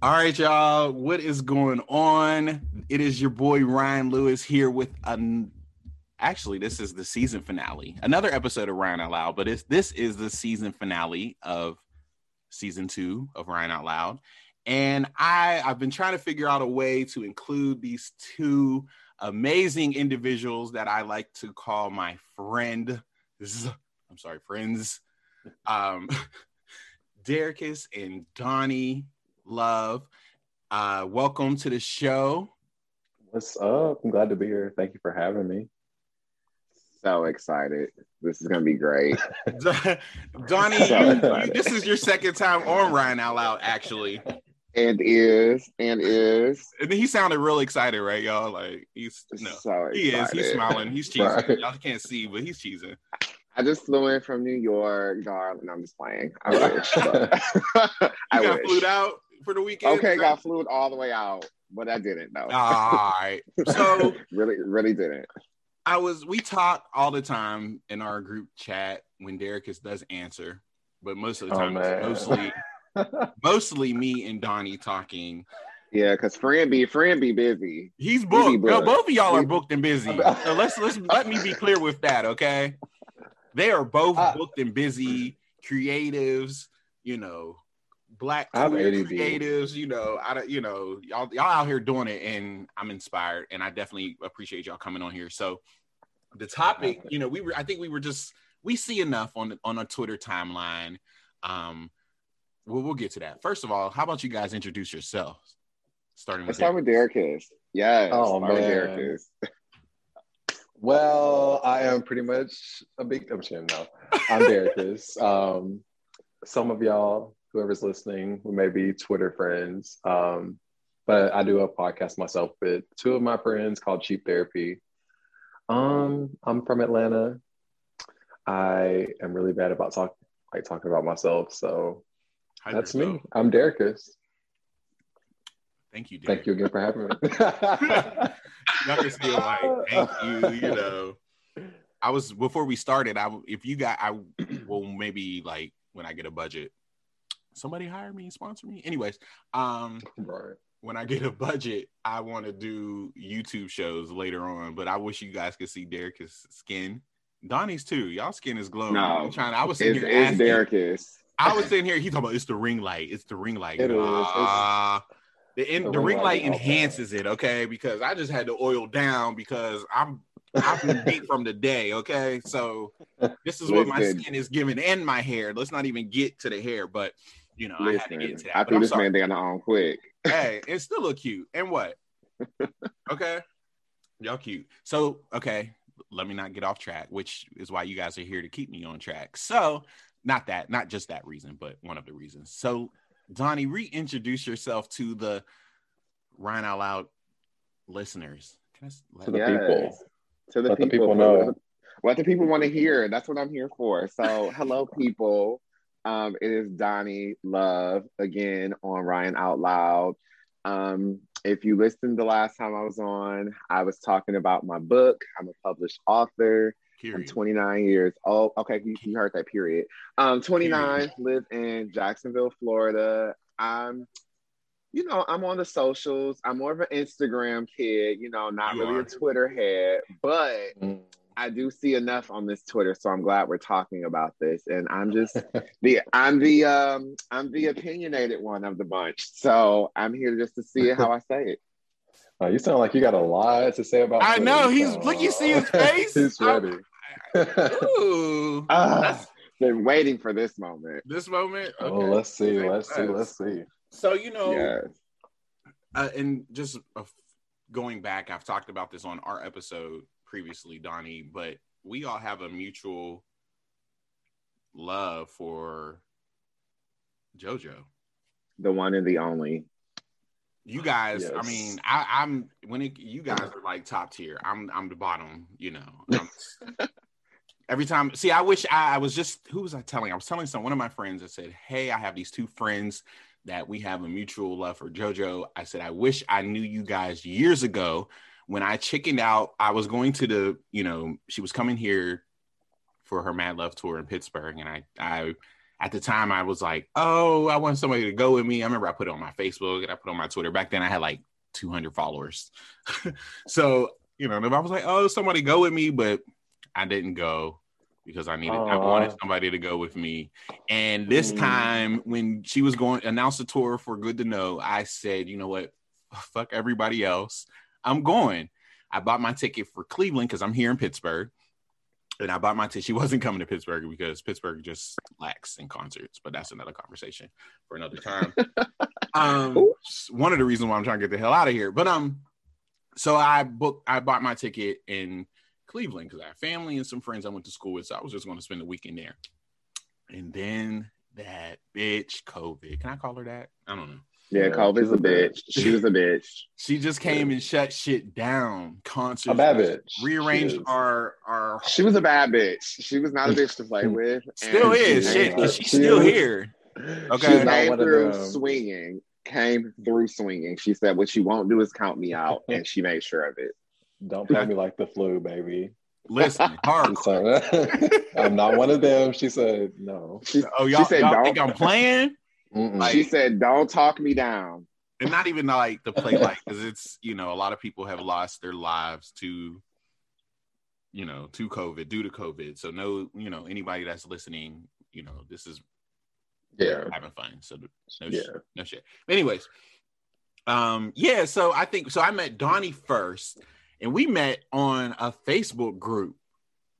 All right, y'all. What is going on? It is your boy Ryan Lewis here with an actually this is the season finale. Another episode of Ryan Out Loud, but it's this is the season finale of season two of Ryan Out Loud. And I I've been trying to figure out a way to include these two amazing individuals that I like to call my friend. I'm sorry, friends. Um Derrickis and Donnie Love. Uh, welcome to the show. What's up? I'm glad to be here. Thank you for having me. So excited. This is going to be great. Donnie, so you, you, this is your second time on Ryan Out Loud, actually. And is, and is. And he sounded real excited, right, y'all? Like, he's, no, so he is. He's smiling. He's cheesing. Right. Y'all can't see, but he's cheesing. I just flew in from New York, darling. I'm just playing. I wish. I got wish. flew out for the weekend? Okay, got flew all the way out, but I didn't though. All right. So really, really didn't. I was we talk all the time in our group chat when Derrickis does answer, but most of the oh, time oh, it's mostly mostly me and Donnie talking. Yeah, because friend be friend be busy. He's booked. He booked. No, both of y'all are booked and busy. So let's let's let me be clear with that, okay? They are both uh, booked and busy creatives, you know, black creatives, you know, I don't, you know, y'all y'all out here doing it and I'm inspired and I definitely appreciate y'all coming on here. So the topic, you know, we were I think we were just we see enough on on a Twitter timeline. Um well, we'll get to that. First of all, how about you guys introduce yourselves? Starting with Let's start with Derrickis. Yes. Oh man. Well, I am pretty much a big I'm now. I'm Derrickis. um some of y'all whoever's listening we may be Twitter friends. Um, but I do a podcast myself with two of my friends called Cheap Therapy. Um, I'm from Atlanta. I am really bad about talking like talking about myself. So that's yourself. me. I'm Derrickis. Thank you. Derek. Thank you again for having me. Y'all can still like thank you. You know, I was before we started. I if you got, I will maybe like when I get a budget, somebody hire me, sponsor me. Anyways, um, right. when I get a budget, I want to do YouTube shows later on. But I wish you guys could see Derek's skin. Donnie's too. Y'all skin is glowing. No, I'm trying. To, I was sitting it's, here. It's Derrick's. I was sitting here. He talking about it's the ring light. It's the ring light. It uh, the, in, the, the, ring, ring light, light enhances it. Okay, because I just had to oil down because I'm I've been beat from the day. Okay, so this is what my skin is giving and my hair. Let's not even get to the hair, but you know, Listen, I had to get to that. I threw this sorry. man down on quick. hey, it still look cute. And what? okay. Y'all cute. So, okay, let me not get off track, which is why you guys are here to keep me on track. So, not that, not just that reason, but one of the reasons. So, Donnie, reintroduce yourself to the Ryan Out Loud listeners. Can I, to the yes. people. To the let people. the people know. What the people want to hear. That's what I'm here for. So, hello, people. Um, it is Donnie Love again on Ryan Out Loud. Um, if you listened the last time I was on, I was talking about my book. I'm a published author. Period. I'm 29 years old. Okay, you, you heard that period. Um, 29, period. live in Jacksonville, Florida. I'm, you know, I'm on the socials. I'm more of an Instagram kid, you know, not you really are. a Twitter head, but mm. I do see enough on this Twitter, so I'm glad we're talking about this. And I'm just the I'm the um I'm the opinionated one of the bunch. So I'm here just to see how I say it. Uh, you sound like you got a lot to say about. I Twitter, know he's so. look. You see his face. he's ready. Ooh, uh, been waiting for this moment. This moment. Oh, okay. Oh, let's see. Let's see. Let's see. So you know, yes. uh, and just uh, going back, I've talked about this on our episode previously, Donnie, but we all have a mutual love for JoJo. The one and the only. You guys, yes. I mean, I, am when it, you guys are like top tier. I'm I'm the bottom, you know. every time, see, I wish I, I was just who was I telling? I was telling some one of my friends. I said, "Hey, I have these two friends that we have a mutual love for JoJo." I said, "I wish I knew you guys years ago when I chickened out, I was going to the, you know, she was coming here for her Mad Love tour in Pittsburgh, and I, I, at the time I was like, oh, I want somebody to go with me. I remember I put it on my Facebook and I put it on my Twitter. Back then I had like 200 followers. so, you know, I was like, oh, somebody go with me, but I didn't go because I needed, I wanted somebody to go with me. And this Mm. time when she was going announced the tour for Good to Know, I said, you know what? Fuck everybody else. I'm going. I bought my ticket for Cleveland because I'm here in Pittsburgh. And I bought my ticket. She wasn't coming to Pittsburgh because Pittsburgh just lacks in concerts, but that's another conversation for another time. um, one of the reasons why I'm trying to get the hell out of here. But um, so I booked, I bought my ticket in Cleveland because I have family and some friends I went to school with. So I was just going to spend the weekend there. And then that bitch COVID. Can I call her that? I don't know. Yeah, COVID's a bitch. She was a bitch. She just came and shut shit down. Concerts, A bad bitch. Rearranged our our. She was a bad bitch. She was not a bitch to play with. Still is she- shit. She's she still is. here. Okay. She came through swinging. Came through swinging. She said, "What you won't do is count me out," and she made sure of it. Don't play me like the flu, baby. Listen, She hardcore. I'm not one of them. She said, no. Oh, she, Oh, y'all, said, y'all "Don't." think I'm playing? Like- she said, "Don't talk me down." and not even like to play like because it's you know a lot of people have lost their lives to you know to covid due to covid. So no you know anybody that's listening you know this is yeah. having fun. So no Yeah. shit. No shit anyways um yeah so i think so i met donnie first and we met on a facebook group.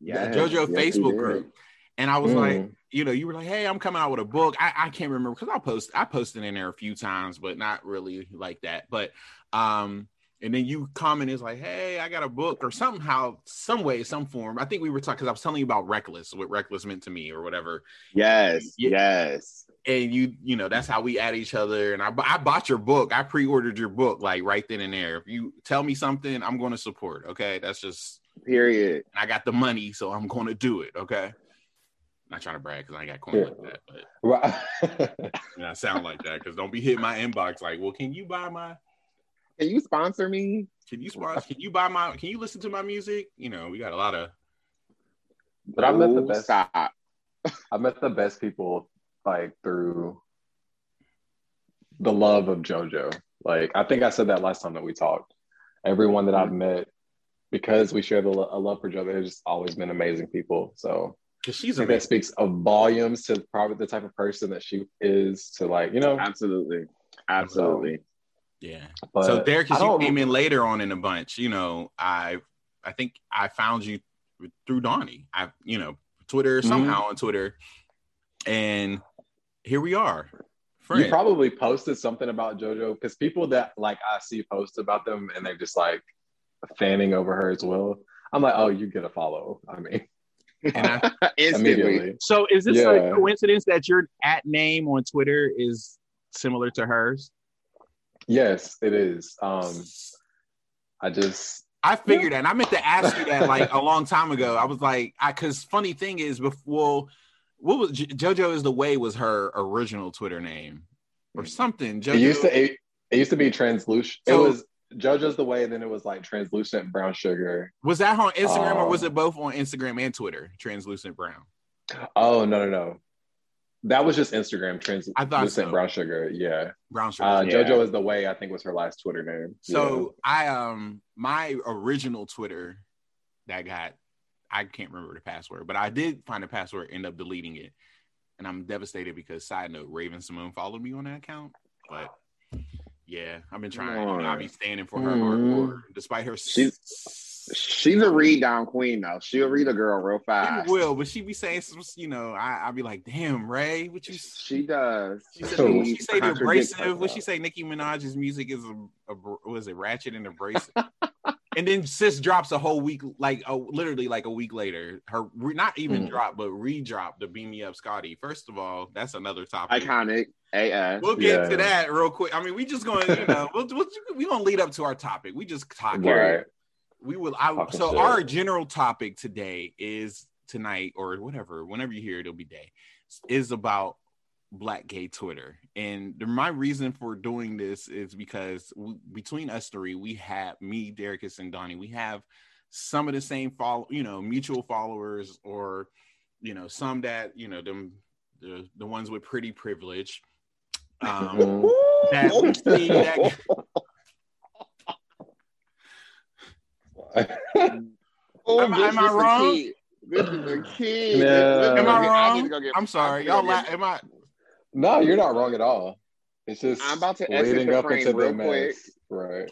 Yeah, jojo facebook group and i was like Mm. you know, you were like, "Hey, I'm coming out with a book." I, I can't remember because I post I posted in there a few times, but not really like that. But um, and then you comment is like, "Hey, I got a book," or somehow, some way, some form. I think we were talking because I was telling you about Reckless, what Reckless meant to me, or whatever. Yes, Yeah. yes. And you, you know, that's how we add each other. And I, I bought your book. I pre-ordered your book like right then and there. If you tell me something, I'm going to support. Okay, that's just Period. I got the money, so I'm going to do it. Okay. Not trying to brag because I ain't got coin Yeah. like that, but Right. And I sound like that because don't be hitting my inbox like, well, can you buy my, Can you sponsor me? can you sponsor, can you buy my, can you listen to my music? You know, we got a lot of, but I met the oh, best. Stop. I met the best people like through the love of JoJo. Like I think I said that last time that we talked. Everyone that I've mm-hmm. met, because we share the a love for JoJo, has just always been amazing people. So because I she's think that speaks of volumes to probably the type of person that she is. To like you know, Absolutely. Absolutely. Yeah. but so Derek, I because you came in later on in a bunch, you know, I, I think I found you through Donnie. I, you know, Twitter Mm-hmm. somehow on Twitter, and here we are. You probably posted something about JoJo because people that like I see post about them and they're just like fanning over her as well. I'm like, oh, you get a follow. I mean, and I, Instantly. immediately. So is this Yeah. a coincidence that your at name on Twitter is similar to hers? Yes, it is. Um, I just I figured that. And I meant to ask you that like a long time ago. I was like, I because funny thing is, before what was JoJo is the way was her original Twitter name or something. JoJo it used to it, it used to be translucent. It was JoJo's the way, and then it was like translucent brown sugar. was that on Instagram or was Oh. it both on Instagram and Twitter? Translucent brown. Oh no no no, that was just Instagram I thought translucent so. brown sugar. Yeah, Brown sugar. uh, Yeah. JoJo is the way. I think was her last Twitter name. So I um my original Twitter that got I can't remember the password, but I did find the password, end up deleting it. And I'm devastated because side note, Raven-Symoné followed me on that account. But yeah, I've been trying. I'll be standing for her hardcore, mm-hmm. despite her She's- She's a read down queen though. She'll read a girl real She fast. will, but she be saying some, you know, I I'll be like, damn, Ray, what you She does. she said, So- what she say the abrasive? What she say? Nicki Minaj's music is a, a was it ratchet and abrasive? and then sis drops a whole week, like oh, literally like a week later. Her re- not even Mm. drop, but re-drop the "Beam Me Up, Scotty." First of all, that's another topic. Iconic. AF. We'll get Yeah. to that real quick. I mean, we just going, you know, we'll, we'll, we gonna lead up to our topic. We just talk. right. We will. I, Talking so shit. our general topic today is tonight or whatever. Whenever you hear it, it'll be day. Is about Black Gay Twitter, and my reason for doing this is because we, between us three, we have me, Derrickis, and Donnie. We have some of the same follow, you know, mutual followers, or you know, some that you know them the, the ones with pretty privilege. Um, that we see that Oh, Am i'm I wrong? This is the key. No. This- this- Am I I need wrong? to go get- I'm sorry, y'all. need La- am I? No, you're not wrong at all. It's just I'm about to exit leading the up frame into the real quick. Right.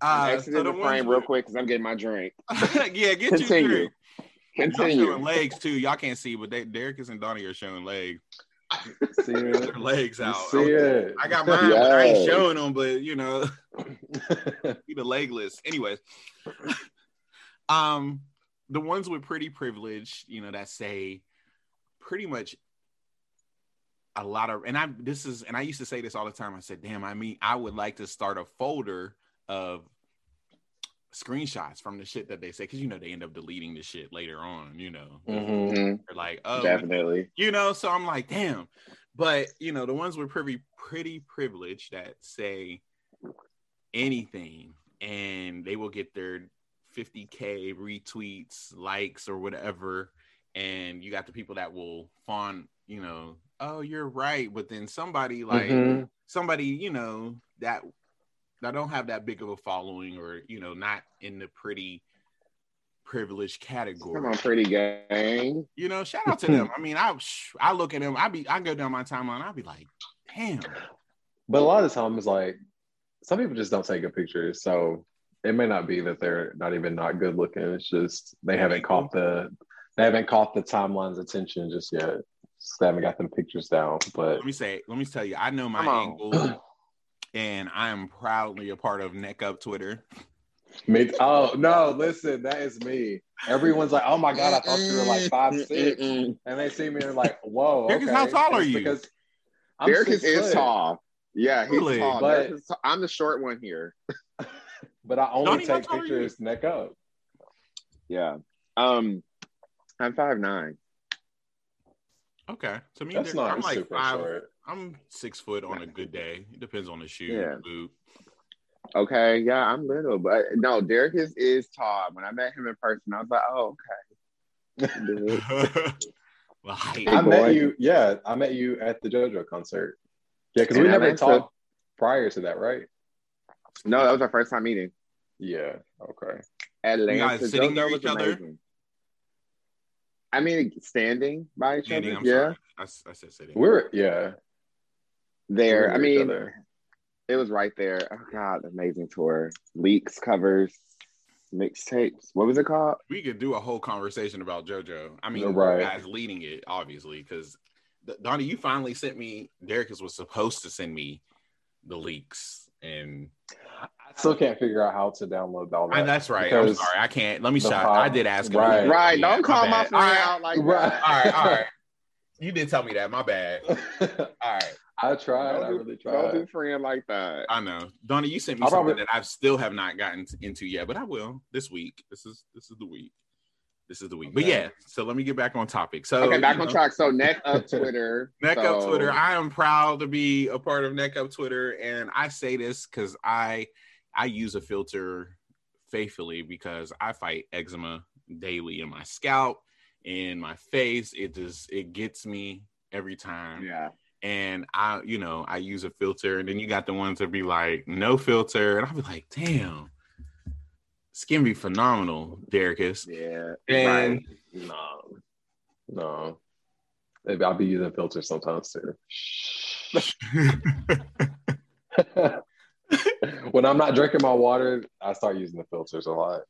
Uh, I'm so the the frame real quick because I'm getting my drink. yeah, get Continue. you. Y'all Continue. showing legs too. Y'all can't see, but they, Derikus and Donnie are showing legs. See it? Their legs You out. see it? I got mine, but I ain't showing them. But you know, be the legless. Anyways, um, the ones with pretty privilege, you know, that say pretty much a lot of, and I this is, and I used to say this all the time. I said, "Damn, I mean, I would like to start a folder of." screenshots from the shit that they say because you know they end up deleting the shit later on you know Mhm. Mhm, they're like oh Definitely. you know so i'm like damn but you know the ones with pretty pretty privileged that say anything and they will get their 50k retweets likes or whatever and you got the people that will fawn you know oh you're right but then somebody like Mhm. somebody you know that that don't have that big of a following or you know not in the pretty privileged category Come on, pretty gang. you know, shout out to them. I mean, I I look at them. I be I go down my timeline. I'll be like, damn. But a lot of the times, like some people just don't take good pictures, so it may not be that they're not even not good looking. It's just they haven't caught the they haven't caught the timeline's attention just yet. Just haven't got them pictures down. But Let me say, let me tell you, I know my angle, and I am proudly a part of Neck Up Twitter. me, oh no, listen, that is me. Everyone's like, oh my god, I thought you were like five six, and they see me and they're like, whoa. Derek, how tall are you? Because I'm Derek is, six is tall. Yeah, he's Really? tall. But- is tall. I'm the short one here. but I only Donnie, take tall are you? pictures neck up. Yeah. Um, I'm five nine. Okay, so me, That's not I'm like super five. short. I'm six foot on a good day. It depends on the shoe. Yeah. boot. Okay, yeah, I'm little, but no, Derek is is tall. When I met him in person, I was like, oh, okay. Well, height. I boy. met you. Yeah, I met you at the JoJo concert. Yeah, because we never Atlanta. talked prior to that, right? No, that was our first time meeting. Yeah. Okay. Atlanta. guys sitting JoJo near was each other? amazing. I mean, standing by each Standing, other. I'm yeah, sorry. I, s- I said sitting. We're yeah. there. we're I mean, it was right there. Oh God, amazing tour. Leaks, covers, mixtapes. What was it called? we could do a whole conversation about JoJo. I mean, Right. you guys leading it, obviously, because Donnie, you finally sent me. Derikus was supposed to send me the leaks, and I still can't figure out how to download all that. I, that's right. I'm sorry, I can't. Let me the shut. file- I did ask him. Right. Right. Yeah, Don't call my bad. friend All right, out like Right. that. all right, all right. You did tell me that. My bad. All right, I tried. I Don't really do, don't do friend like that. I know, Donnie. You sent me I'll something probably- that I still have not gotten into yet, but I will this week. This is this is the week. This is the week. But yeah, so let me get back on topic. So okay, back on know, track. So neck up Twitter. Neck so, Up Twitter. I am proud to be a part of Neck Up Twitter, and I say this because I I use a filter faithfully because I fight eczema daily in my scalp, in my face. It just it gets me every time, Yeah. and I you know I use a filter, and then you got the ones that be like no filter, and I'll be like, damn, skin be phenomenal, Derikus. Yeah. And No. No. Maybe I'll be using filters sometimes too. when I'm not drinking my water, I start using the filters a lot.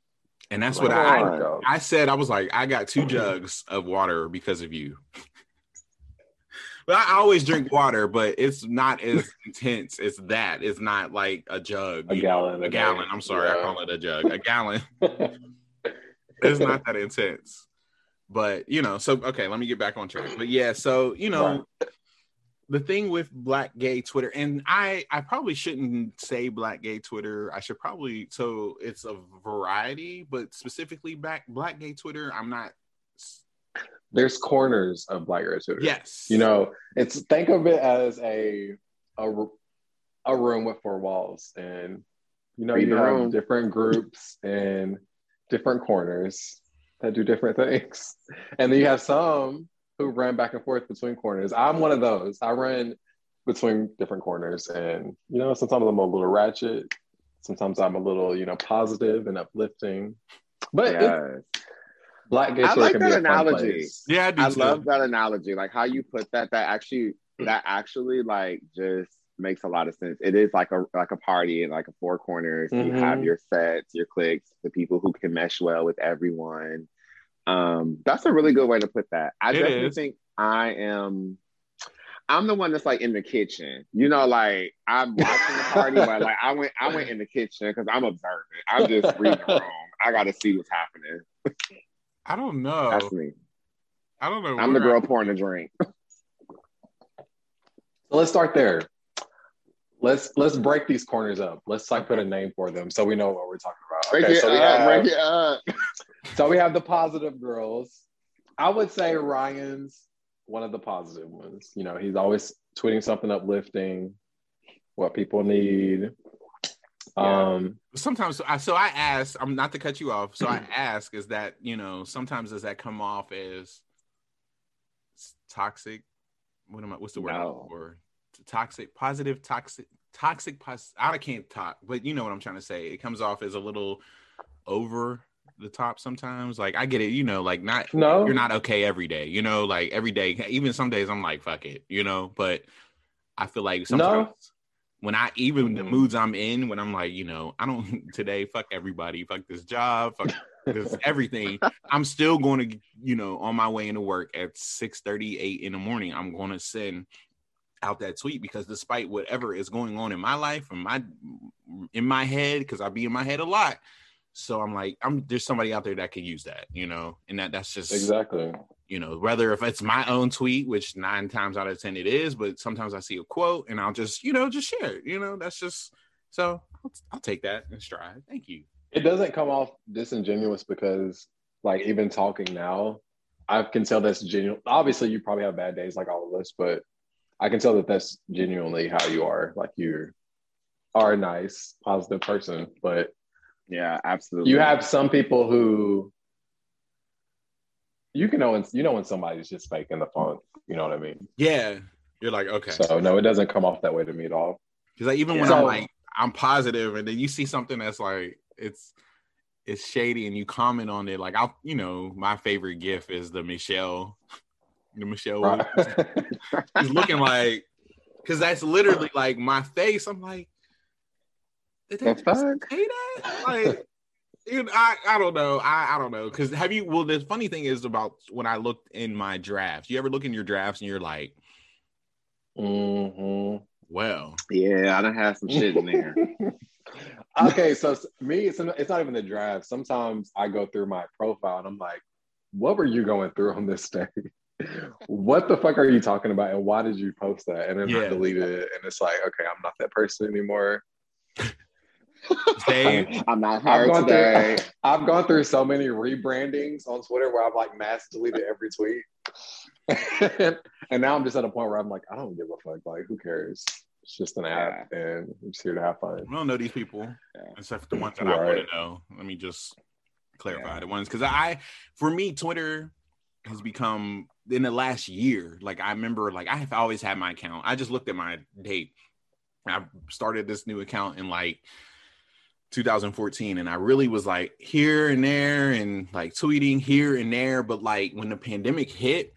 and that's Like, what I I said I was like, I got two jugs of water because of you. but I always drink water, but it's not as intense as that. It's not like a jug. A gallon know, a A gallon. I'm sorry, I call it a jug. A gallon. it's not that intense. But you know, so okay, let me get back on track. But yeah, so you know, the thing with black gay Twitter, and I I probably shouldn't say black gay Twitter. I should probably so it's a variety, but specifically black black gay Twitter, I'm not There's corners of Black Girl Twitter. yes. You know, it's think of it as a a, a room with four walls, and you know Read you have room. different groups and different corners that do different things, and then you have some who run back and forth between corners. I'm one of those. I run between different corners, and you know, sometimes I'm a little ratchet. Sometimes I'm a little, you know, positive and uplifting. But it- Yes. Black Gay I like can that be a fun analogy. place. Yeah, I do I too. love that analogy. Like how you put that. That actually that actually like just makes a lot of sense. It is like a like a party and like a four corners. You Mhm. have your sets, your cliques, the people who can mesh well with everyone. Um, that's a really good way to put that. I It definitely is. think I am. I'm the one that's like in the kitchen. You know, like I'm watching the party, but like I went I went in the kitchen because I'm observant. I'm just reading the room. I got to see what's happening. I don't know. That's me. I don't know. I'm the where I- girl pouring the drink. So let's start there. Let's let's break these corners up. Let's like put a name for them so we know what we're talking about. Break Okay, it so we up, have break it up. so we have the positive girls. I would say Ryan's one of the positive ones. You know, he's always tweeting something uplifting, what people need. Um, sometimes I so I ask, I'm not to cut you off. So I ask, is that you know sometimes does that come off as toxic? What am I? What's the word No. for? Toxic, positive, toxic, toxic. Pos- I can't talk, but you know what I'm trying to say. It comes off as a little over the top sometimes. Like I get it, you know, like not no, you're not okay every day, you know, like every day, even some days I'm like, fuck it, you know, but I feel like sometimes when I even the Mhm. moods I'm in, when I'm like, you know, I don't today, fuck everybody, fuck this job, fuck this everything. I'm still going to, you know, on my way into work at 6 38 in the morning, I'm going to send out that tweet because despite whatever is going on in my life and my in my head, because I be in my head a lot. So I'm like, I'm there's somebody out there that can use that, you know, and that that's just exactly. you know, whether if it's my own tweet, which nine times out of ten it is, but sometimes I see a quote and I'll just, you know, just share it. You know, that's just so I'll, I'll take that and stride. Thank you. It doesn't come off disingenuous because, like, even talking now, I can tell that's genuine. Obviously, you probably have bad days like all of us, but I can tell that that's genuinely how you are. Like, you are a nice, positive person, but Yeah, absolutely. you have some people who you can know when you know when somebody's just faking the funk. You know what I mean? Yeah, you're like okay, So no, it doesn't come off that way to me at all. because like, even when So- I'm like I'm positive, and then you see something that's like it's it's shady, and you comment on it, like I'll, you know, my favorite gif is the Michelle, the Michelle. Right. He's looking like because that's literally like my face. I'm like, did they The just fuck? say that? Like, you know, I I don't know. I I don't know because have you? Well, the funny thing is about when I looked in my drafts. You ever look in your drafts and you're like, hmm well, Yeah, I don't have some shit in there. okay, so me, it's, it's not even the draft. Sometimes I go through my profile and I'm like, what were you going through on this day? What the fuck are you talking about? And why did you post that? And then Yeah. I delete it. And it's like, okay, I'm not that person anymore. Dave, I'm not I've gone, today. through, I've gone through so many rebrandings on Twitter where I've like mass deleted every tweet. and now I'm just at a point where I'm like, I don't give a fuck. Like, who cares? It's just an app and I'm just here to have fun. I don't know these people Yeah. except for the ones that I want Right. to know. Let me just clarify Yeah. the ones because I, for me, Twitter has become in the last year. Like I remember, like I have always had my account. I just looked at my date. I started this new account in like 2014 and I really was like here and there and like tweeting here and there but like when the pandemic hit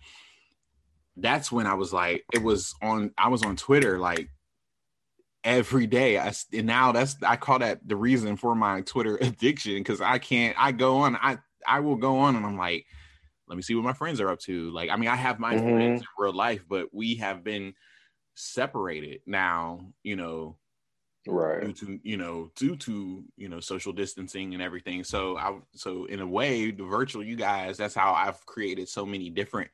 that's when I was like it was on I was on Twitter like every day I and now that's I call that the reason for my Twitter addiction cuz I can't I go on I I will go on and I'm like let me see what my friends are up to like I mean I have my Mhm. friends in real life but we have been separated now you know right due to you know due to you know social distancing and everything so i so in a way the virtual you guys that's how i've created so many different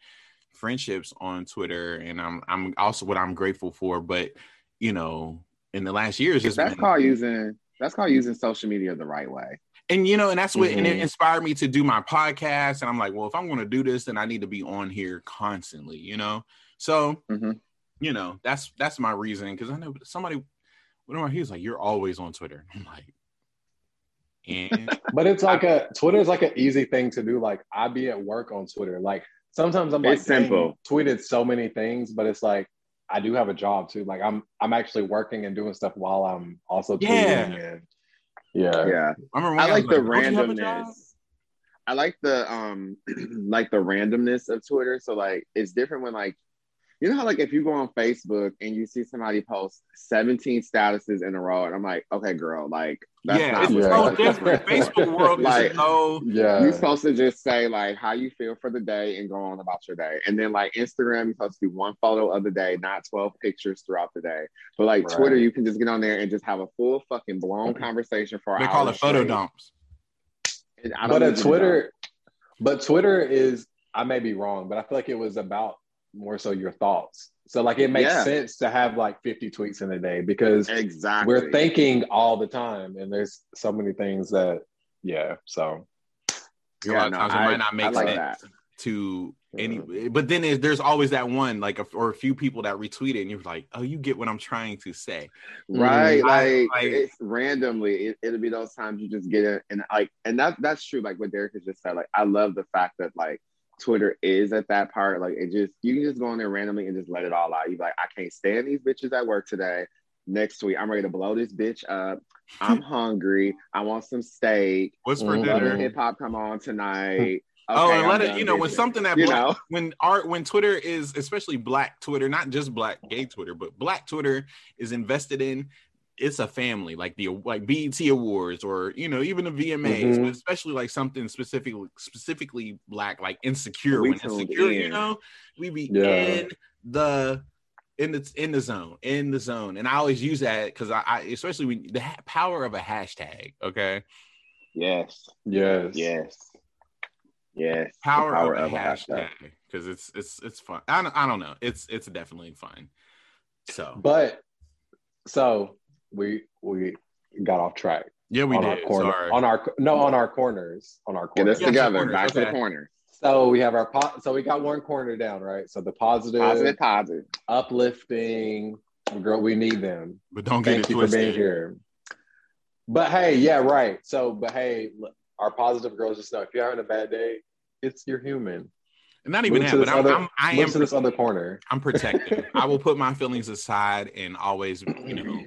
friendships on twitter and i'm i'm also what i'm grateful for but you know in the last years That's been, called using. That's called using social media the right way. And you know and that's what and it Mhm. inspired me to do my podcast and i'm like well if i'm going to do this then i need to be on here constantly you know so Mhm. you know that's that's my reason because i know somebody whenever he was like you're always on twitter i'm like And But it's like a Twitter is like an easy thing to do. Like I be at work on Twitter. Like sometimes I'm like simple. Tweeted so many things, but it's like I do have a job too. Like I'm I'm actually working and doing stuff while I'm also tweeting. Yeah. And, yeah. Yeah. I remember I like the "Don't you have a job?" randomness. I like the um like the randomness of Twitter. So like it's different when like you know how like if you go on Facebook and you see somebody post 17 statuses in a row, and I'm like, okay, girl, like that's yeah, not it's what's Yeah. so different. Facebook world is Like- so Yeah. You're supposed to just say like how you feel for the day and go on about your day. And then like Instagram, you're supposed to do one photo of the day, not 12 pictures throughout the day. But like Right. Twitter, you can just get on there and just have a full fucking blown conversation for they call it hours photo straight. dumps. And I don't But a even know. Twitter, but Twitter is I may be wrong, but I feel like it was about more so your thoughts. So like it makes Yeah. sense to have like 50 tweets in a day because Exactly. we're thinking all the time and there's so many things that yeah so A Yeah, lot of no, times it might not make like sense that. to any, but then there's, there's always that one like a, or a few people that retweet it, and you're like, oh, you get what I'm trying to say. Right, Mm, I- like I- it's randomly. It, it'll be those times you just get it, and like, and that that's true. Like what Derek has just said. Like I love the fact that like Twitter is at that part. Like it just you can just go in there randomly and just let it all out. You be like, I can't stand these bitches at work today. Next tweet, I'm ready to blow this bitch up. I'm hungry. I want some steak. What's for. Dinner? hip hop come on tonight. oh, and I'm let it, you know, when something that you black, know, when art, when Twitter is, especially Black Twitter, not just Black gay Twitter, but Black Twitter is invested in. It's a family, like the like BET Awards, or you know, even the VMAs, Mhm. but especially like something specifically specifically Black, like Insecure. We when tuned Insecure, you know, we be Yeah. in the in the in the zone, in the zone, and I always use that because I, I especially when the ha- power of a hashtag. Okay, yes, yes yes, yes. The power, of, a a hashtag because it's it's it's fun. I don't, I don't know. It's it's definitely fun. So but so we we got off track yeah, we on our did. corner Sorry. on our no on our corners on our Get corners us Yeah, together. corners, Back to the okay. corner. so we have our po- so we got one corner down right so the positive, Positive, positive. uplifting girl we need them but don't get Thank it you for being twisted. here. But hey, yeah, right. So, but hey, look, our positive girls just know if you're having a bad day, it's you're human. And not even Move that, to but this I'm, other- I'm I am to this other corner. I'm protected. I will put my feelings aside and always, you know,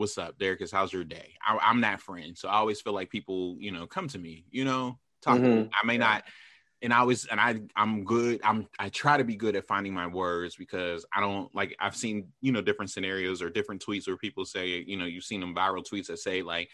what's up, Derek? Is how's your day? I, I'm that friend, so I always feel like people, you know, come to me, you know, talk. Mhm. I may not, and I always, and I, I'm good. I'm, I try to be good at finding my words because I don't like. I've seen, you know, different scenarios or different tweets where people say, you know, you've seen them viral tweets that say like,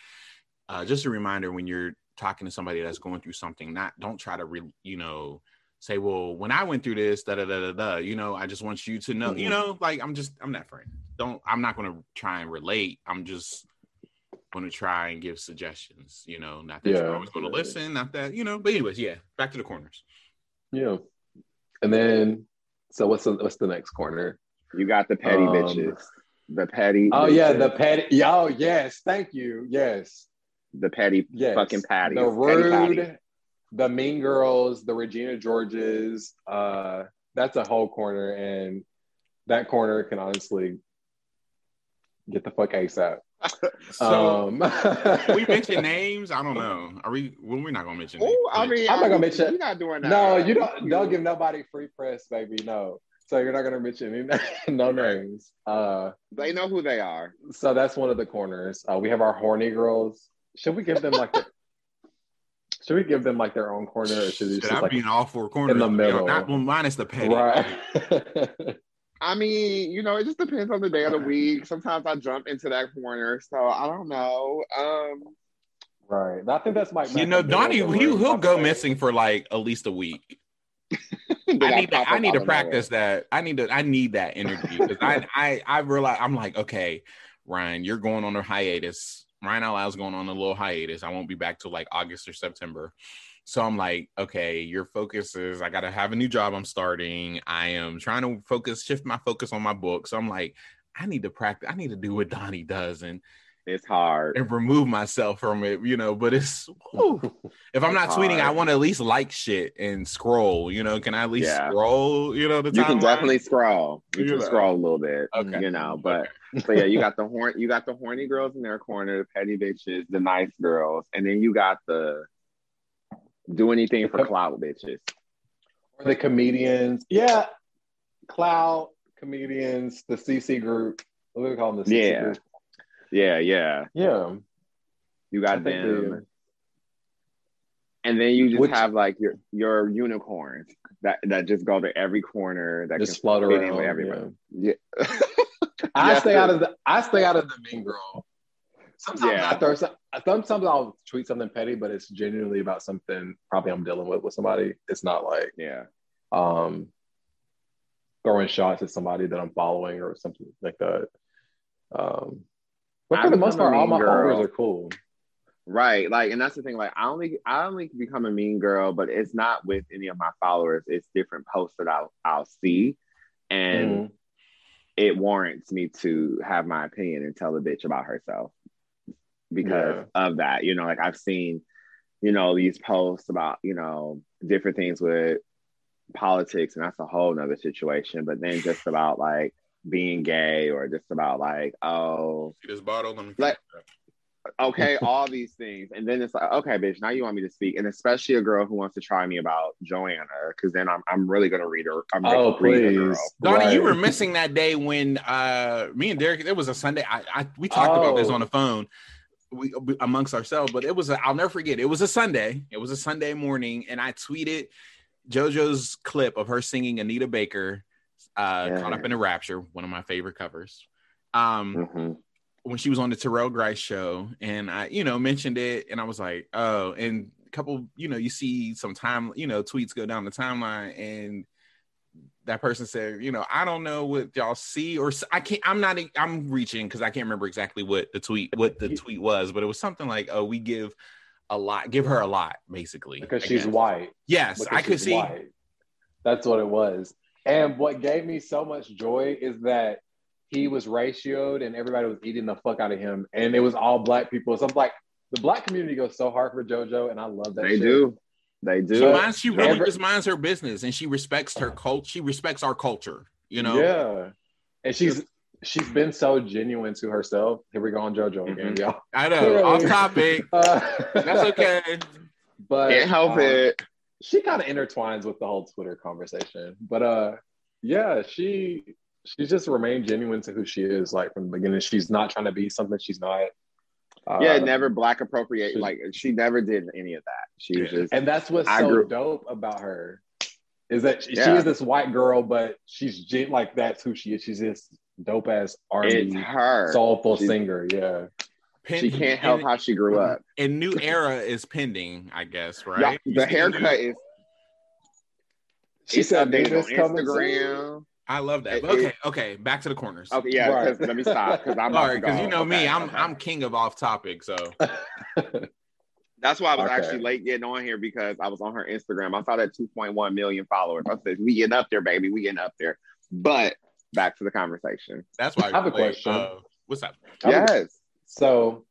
uh, just a reminder when you're talking to somebody that's going through something, not don't try to, re, you know say, well, when I went through this, da da da da da, you know, I just want you to know, you Mhm. know, like I'm just, I'm that friend. Don't, I'm not going to try and relate. I'm just going to try and give suggestions, you know, not that Yeah. you're always going to listen, not that, you know, but anyways, yeah, back to the corners. Yeah. And then, so what's the what's the next corner? You got the petty Um, bitches. The petty. Oh yeah, the petty. Oh yes, thank you. Yes, the petty yes. fucking patties. The Petty patty. rude, the mean girls, the Regina Georges. Uh, that's a whole corner, and that corner can honestly get the fuck ASAP. So um, we mention names. I don't know. Are we? Well, we're not going to mention names. Oh, I mean, I'm not gonna mention- You're not doing that. No, you don't. Don't give nobody free press, baby. No. So you're not gonna mention any no names. Uh, They know who they are. so that's one of the corners. Uh, we have our horny girls. Should we give them like? The, should we give them like their own corner, or should we Should just I like be in all four corners? in the middle. Not well, minus the petty. right? I mean, you know, it just depends on the day of the week. Sometimes I jump into that corner, so I don't know. Um, right. I think that's my. You know, Donnie, he, he'll go probably. missing for like at least a week. I need to, I need to practice that. I need to I need that energy because I I I realize I'm like okay, Ryan, you're going on a hiatus. Ryan Out Loud's going on a little hiatus. I won't be back till like August or September. So I'm like, okay, your focus is I gotta have a new job I'm starting. I am trying to focus, shift my focus on my book. So I'm like, I need to practice, I need to do what Donnie does. And It's hard. and remove myself from it, you know. But it's whew. if I'm not It's tweeting, I want to at least like shit and scroll. You know, can I at least Yeah. scroll? You know, the You can timeline? definitely scroll. You You can know. scroll a little bit. Okay. You know, but but yeah, you got the horn you got the horny girls in their corner, the petty bitches, the nice girls, and then you got the do anything for clout bitches. Or the comedians. Yeah. Cloud comedians, the CC group. What do we call them? The CC Yeah. group. Yeah, yeah. Yeah. You got them. the- and then you just Which- have like your your unicorns that that just go to every corner that just flutter around. with yeah. everybody. Yeah. I stay out of the I stay out of the mean girl. Sometimes Yeah. I throw some, sometimes I'll tweet something petty, but it's genuinely about something probably I'm dealing with with somebody. It's not like Yeah. um throwing shots at somebody that I'm following or something like that. Um but for I the most part, all my followers are cool. Right. Like, and that's the thing. Like, I only I only become a mean girl, but it's not with any of my followers. It's different posts that I'll I'll see. And Mhm. it warrants me to have my opinion and tell a bitch about herself because of that. You know, like I've seen, you know, these posts about, you know, different things with politics, and that's a whole nother situation. But then just about like being gay or just about like, oh, See this bottle? Let me Like- okay, all these things. And then it's like, okay, bitch, now you want me to speak. And especially a girl who wants to try me about Joanna, because then I'm I'm really gonna read her. I'm gonna Oh read her please. girl. Donnie, you were missing that day when uh me and Derek. It was a Sunday. I, I we talked about this Oh. on the phone. We amongst ourselves, but it was. A, I'll never forget. It was a Sunday. It was a Sunday morning, and I tweeted JoJo's clip of her singing Anita Baker, uh, Yeah. "Caught Up in a Rapture," one of my favorite covers. Um, Mhm. when she was on the Terrell Grice show, and I, you know, mentioned it, and I was like, oh, and a couple, you know, you see some time, you know, tweets go down the timeline, and that person said, you know, I don't know what y'all see, or I can't, I'm not, I'm reaching because I can't remember exactly what the tweet, what the tweet was, but it was something like, oh, we give a lot, give her a lot, basically, Because I she's guess. white. Yes, because I could see. white. That's what it was. And what gave me so much joy is that he was ratioed and everybody was eating the fuck out of him. And it was all black people. So I'm like, the black community goes so hard for JoJo, and I love that. They shit. do. They do. She But minds, she really every- just minds her business, and she respects her cult. She respects our culture. You know, Yeah. And she's she's been so genuine to herself. Here we go on JoJo again, Mhm. y'all. I know. Off topic. Uh, That's okay. But Can't help um, it. She kind of intertwines with the whole Twitter conversation. But uh yeah, she she just remained genuine to who she is, like from the beginning. She's not trying to be something she's not. Uh, yeah, never black appropriate. she- Like she never did any of that. She was Yeah. just and that's what's I so grew- dope about her is that she, she is this white girl, but she's like that's who she is. She's this dope ass R&B soulful She's- singer. Yeah, Pen- She can't help and, how she grew up. and new era is pending, I guess, right? You the haircut new- is she it's said updated on "Newness coming soon." Instagram. I love that. It- okay, it- okay, back to the corners. Okay, yeah, Right. let me stop because I'm Sorry, because because you know me, I'm okay. I'm king of off topic. So That's why I was Okay. actually late getting on here because I was on her Instagram. I saw that 2.1 million followers. I said, "We getting up there, baby. We getting up there." But back to the conversation. that's why I have a wait, question. uh, what's up? I would- Yes. So,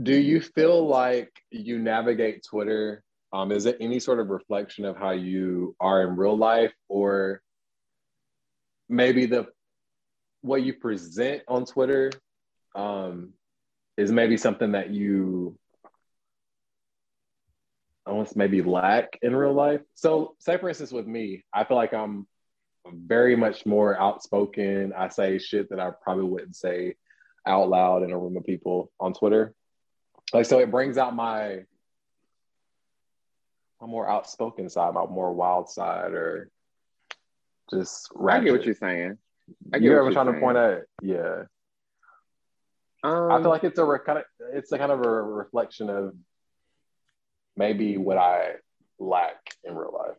do you feel like you navigate Twitter? Um, is it any sort of reflection of how you are in real life, or maybe the what you present on Twitter um, is maybe something that you almost maybe lack in real life? So, say for instance, with me, I feel like I'm very much more outspoken. I say shit that I probably wouldn't say out loud in a room of people on Twitter. Like so it brings out my my more outspoken side, my more wild side or just I get what you're saying. I get You what ever you're trying to point at yeah. Um, I feel like it's a kind of it's a kind of a reflection of maybe what I lack in real life.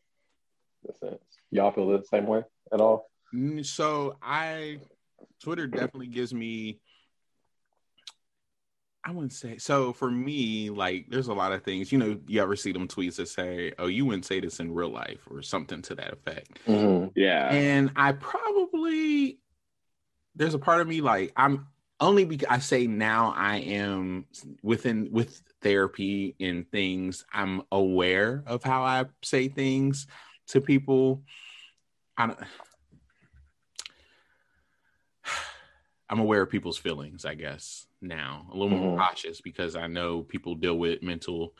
In a sense. Y'all feel the same way at all? Mm, So I Twitter definitely gives me I wouldn't say so for me, like there's a lot of things, you know, you ever see them tweets that say, Oh, you wouldn't say this in real life or something to that effect. yeah. And I probably there's a part of me like I'm only because I say now I am within with therapy and things. I'm aware of how I say things to people. I don't, I'm aware of people's feelings, I guess, now. A little more Mhm. cautious because I know people deal with mental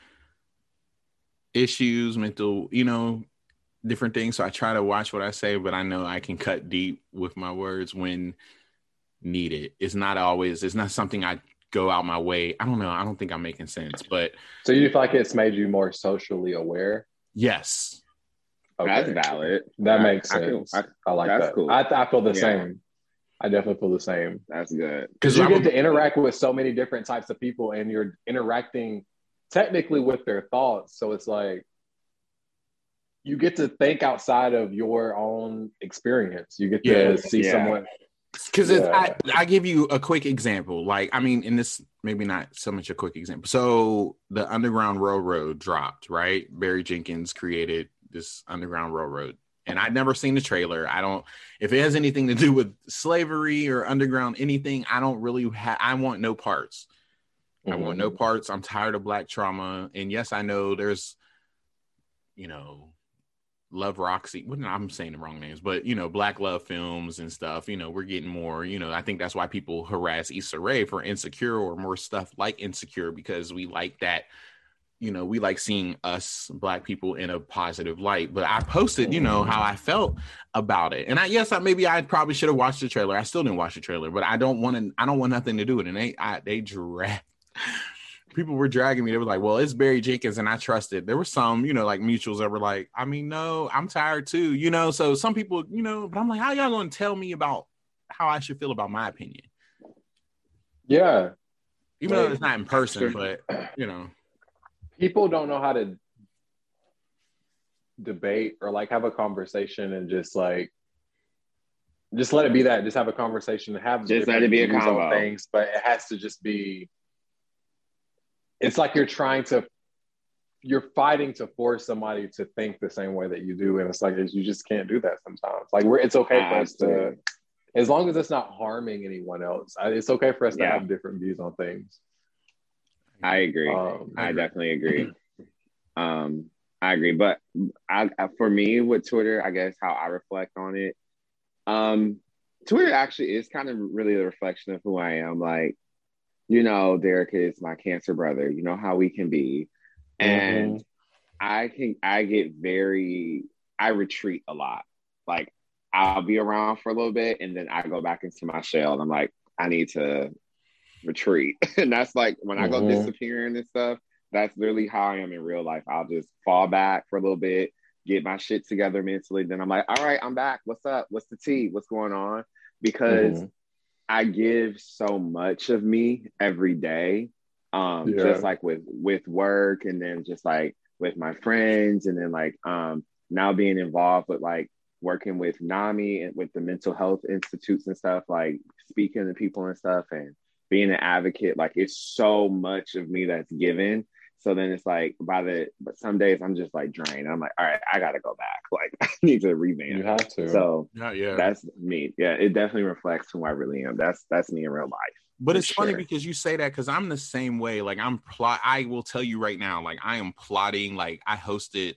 issues, mental, you know, different things. So I try to watch what I say, but I know I can cut deep with my words when needed. It's not always, it's not something I go out my way. I don't know. I don't think I'm making sense, but So you feel like it's made you more socially aware? yes. That's valid. That I- makes I can- sense. I- I, like that's that. cool. I, I feel the Yeah. same. I definitely feel the same. that's good. Because Because you I'm get a- to interact with so many different types of people and you're interacting technically with their thoughts. So it's like you get to think outside of your own experience. You get to Yeah. see Yeah. someone. because Yeah. I, I give you a quick example like i mean in this maybe not so much a quick example so the underground railroad dropped right barry jenkins created this underground railroad and i'd never seen the trailer i don't if it has anything to do with slavery or underground anything i don't really have i want no parts i want no mm-hmm. parts i'm tired of black trauma and yes i know there's you know Love Roxy. Well, no, I'm saying the wrong names, but you know, Black Love films and stuff. You know, we're getting more. You know, I think that's why people harass Issa Rae for Insecure or more stuff like Insecure because we like that. You know, we like seeing us Black people in a positive light. But I posted, you know, mm. how I felt about it, and I yes, I maybe I probably should have watched the trailer. I still didn't watch the trailer, but I don't want to. I don't want nothing to do with it. And they, I, they drag people were dragging me. They were like, "Well, it's Barry Jenkins," and I trusted. There were some, you know, like mutuals that were like, "I mean, no, I'm tired too," you know. So some people, you know, but I'm like, "How y'all gonna tell me about how I should feel about my opinion?" Yeah. Even though it's not in person, but you know, People don't know how to debate or like have a conversation and just like just let it be that. Just have a conversation. Have Just let it be a convo. things, but it has to just be. It's like you're trying to, you're fighting to force somebody to think the same way that you do, and it's like you just can't do that sometimes. Like we're, it's okay for us to, as long as it's not harming anyone else. It's okay for us to Yeah. have different views on things. I agree. Um, I definitely agree. Um, I agree. But I, for me with Twitter, I guess how I reflect on it, um, Twitter actually is kind of really a reflection of who I am. Like, you know, Derek is my cancer brother. You know how we can be, and I can I get very I retreat a lot. Like I'll be around for a little bit, and then I go back into my shell, and I'm like, I need to retreat. and that's like when I go Mhm. disappearing and stuff, that's literally how I am in real life. I'll just fall back for a little bit, get my shit together mentally. Then I'm like, all right, I'm back. What's up? What's the tea? What's going on? Because Mhm. I give so much of me every day. Um, Yeah. just like with with work and then just like with my friends and then like um now being involved with like working with NAMI and with the mental health institutes and stuff, like speaking to people and stuff and being an advocate, like it's so much of me that's given. So then it's like by the but some days I'm just like drained. I'm like, all right, I gotta go back. Like I need to revamp. You have to. So yeah, yeah. that's me. Yeah, it definitely reflects who I really am. That's that's me in real life. But For it's funny because you say that because I'm the same way. Like I'm plot. I will tell you right now. Like I am plotting. Like I hosted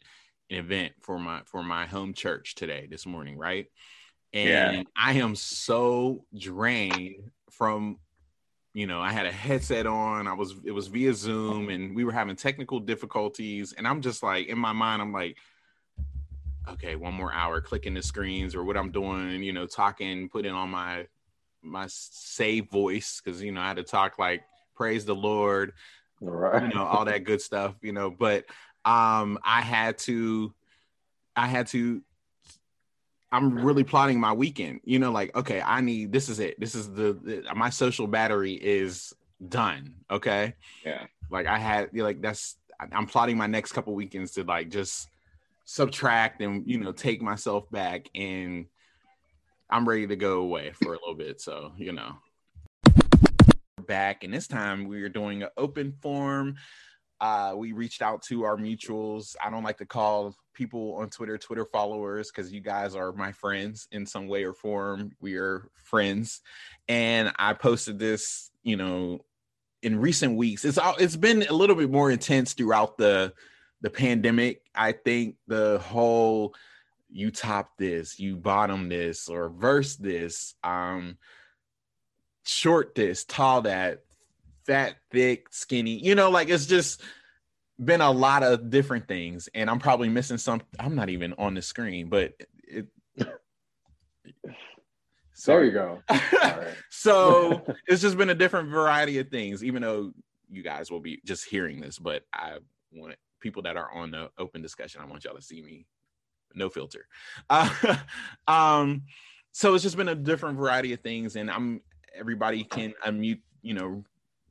an event for my for my home church today this morning, right? And Yeah. I am so drained from. You know, I had a headset on. I was it was via Zoom, and we were having technical difficulties. And I'm just like in my mind, I'm like, okay, one more hour clicking the screens or what I'm doing. You know, talking, putting on my my save voice because you know I had to talk like praise the Lord, right. you know, all that good stuff, you know. But um I had to I had to I'm really plotting my weekend, you know, like okay, I need this is it. This is the, the my social battery is done. Okay. Yeah. Like I had like that's I'm plotting my next couple weekends to like just subtract and you know take myself back and I'm ready to go away for a little bit. So, you know. Back and this time we are doing an open form. Uh, we reached out to our mutuals. I don't like to call people on Twitter, Twitter followers, because you guys are my friends in some way or form. We are friends, and I posted this, you know, in recent weeks. It's it's been a little bit more intense throughout the the pandemic. I think the whole you top this, you bottom this, or verse this, um, short this, tall that, fat, thick, skinny. You know, like it's just been a lot of different things, and I'm probably missing some. I'm not even on the screen, but it. there you go. so it's just been a different variety of things, even though you guys will be just hearing this, but I want people that are on the open discussion, I want y'all to see me no filter. Uh, um, so it's just been a different variety of things, and I'm everybody can unmute, you know,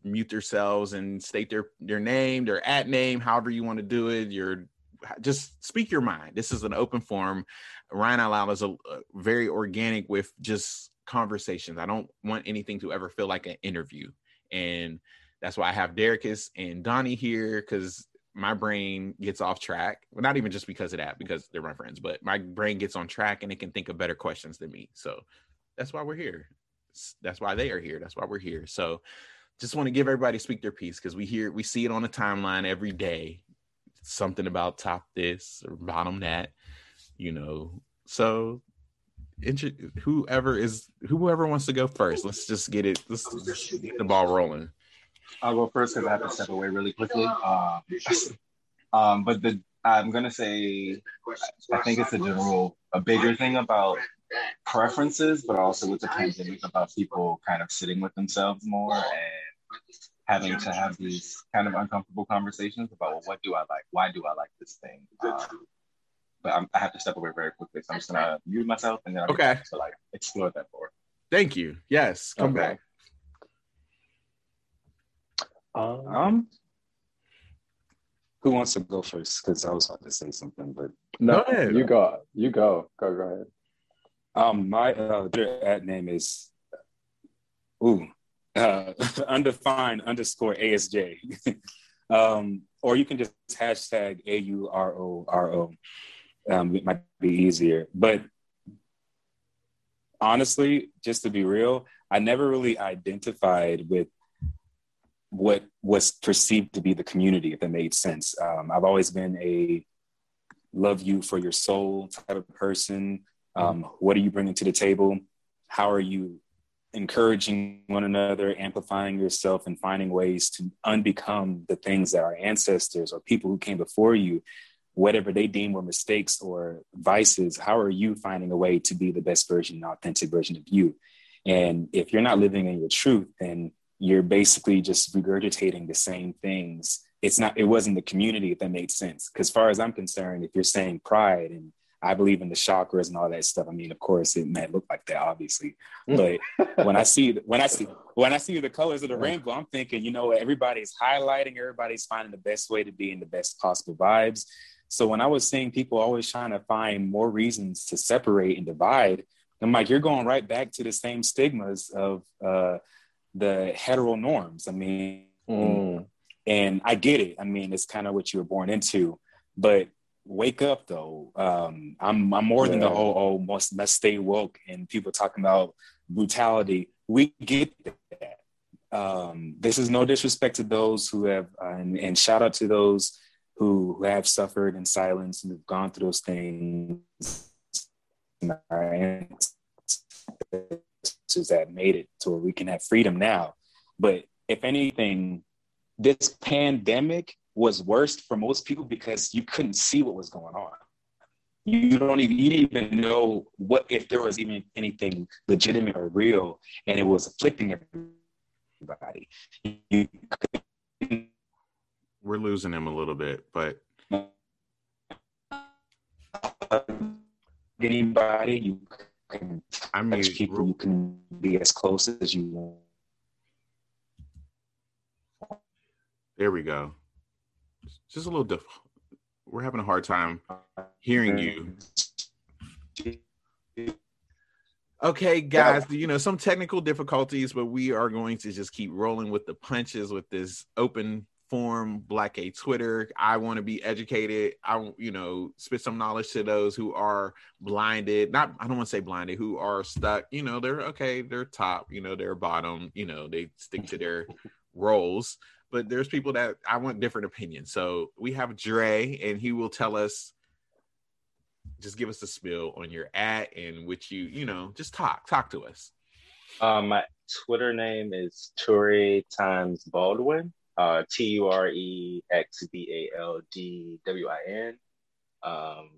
mute themselves and state their their name, their at name, however you want to do it. Your just speak your mind. This is an open forum. Ryan Loud is a, a very organic with just conversations. I don't want anything to ever feel like an interview, and that's why I have Derekus and Donnie here because my brain gets off track. Well, not even just because of that, because they're my friends, but my brain gets on track and it can think of better questions than me. So that's why we're here. That's why they are here. That's why we're here. So just want to give everybody speak their piece because we hear we see it on the timeline every day. Something about top this or bottom that, you know. So whoever is whoever wants to go first, let's just get it. Let's, get the ball rolling. I'll go first because I have to step away really quickly. Um, um, but the I'm gonna say I think it's a general a bigger thing about preferences, but also with the pandemic about people kind of sitting with themselves more and having to have these kind of uncomfortable conversations about well, what do I like? Why do I like this thing? Um, but I'm, i have to step away very quickly, so I'm just gonna mute myself and then I'll okay to like explore that more. Thank you. Yes, come okay. back. Um, who wants to go first? Because I was about to say something, but no, go you go. You go. Go. Go ahead. Um, my uh, ad name is ooh, uh, undefined underscore ASJ. um, or you can just hashtag A U R O R O. Um, it might be easier, but honestly, just to be real, I never really identified with what was perceived to be the community, if that made sense. Um, I've always been a love you for your soul type of person. Um, what are you bringing to the table? How are you encouraging one another, amplifying yourself, and finding ways to unbecome the things that our ancestors or people who came before you, whatever they deem were mistakes or vices, how are you finding a way to be the best version, authentic version of you? And if you're not living in your truth, then you're basically just regurgitating the same things. It's not, it wasn't the community that made sense. Because far as I'm concerned, if you're saying pride and I believe in the chakras and all that stuff. I mean, of course, it might look like that, obviously. But when I see when I see when I see the colors of the rainbow, I'm thinking, you know, everybody's highlighting, everybody's finding the best way to be in the best possible vibes. So when I was seeing people always trying to find more reasons to separate and divide, I'm like, you're going right back to the same stigmas of uh, the hetero norms. I mean, mm. and I get it. I mean, it's kind of what you were born into, but wake up though. Um, I'm I'm more yeah. than the whole oh must must stay woke and people talking about brutality. We get that. Um, this is no disrespect to those who have, uh, and, and, shout out to those who, who have suffered in silence and have gone through those things that made it to where we can have freedom now. But if anything, this pandemic was worse for most people because you couldn't see what was going on. You don't even you didn't even know what if there was even anything legitimate or real, and it was afflicting everybody. You We're losing him a little bit, but anybody you can I mean, people you can be as close as you want. There we go. Just a little diff. We're having a hard time hearing you. Okay, guys, you know, some technical difficulties, but we are going to just keep rolling with the punches with this open form Black A Twitter. I want to be educated. I you know spit some knowledge to those who are blinded. Not I don't want to say blinded, who are stuck. You know they're okay. They're top. You know they're bottom. You know they stick to their roles. But there's people that I want different opinions. So we have Dre, and he will tell us. Just give us a spill on your at and which you you know just talk talk to us. Um, my Twitter name is Ture times Baldwin. Uh, T U R E X B A L D W I N. Um,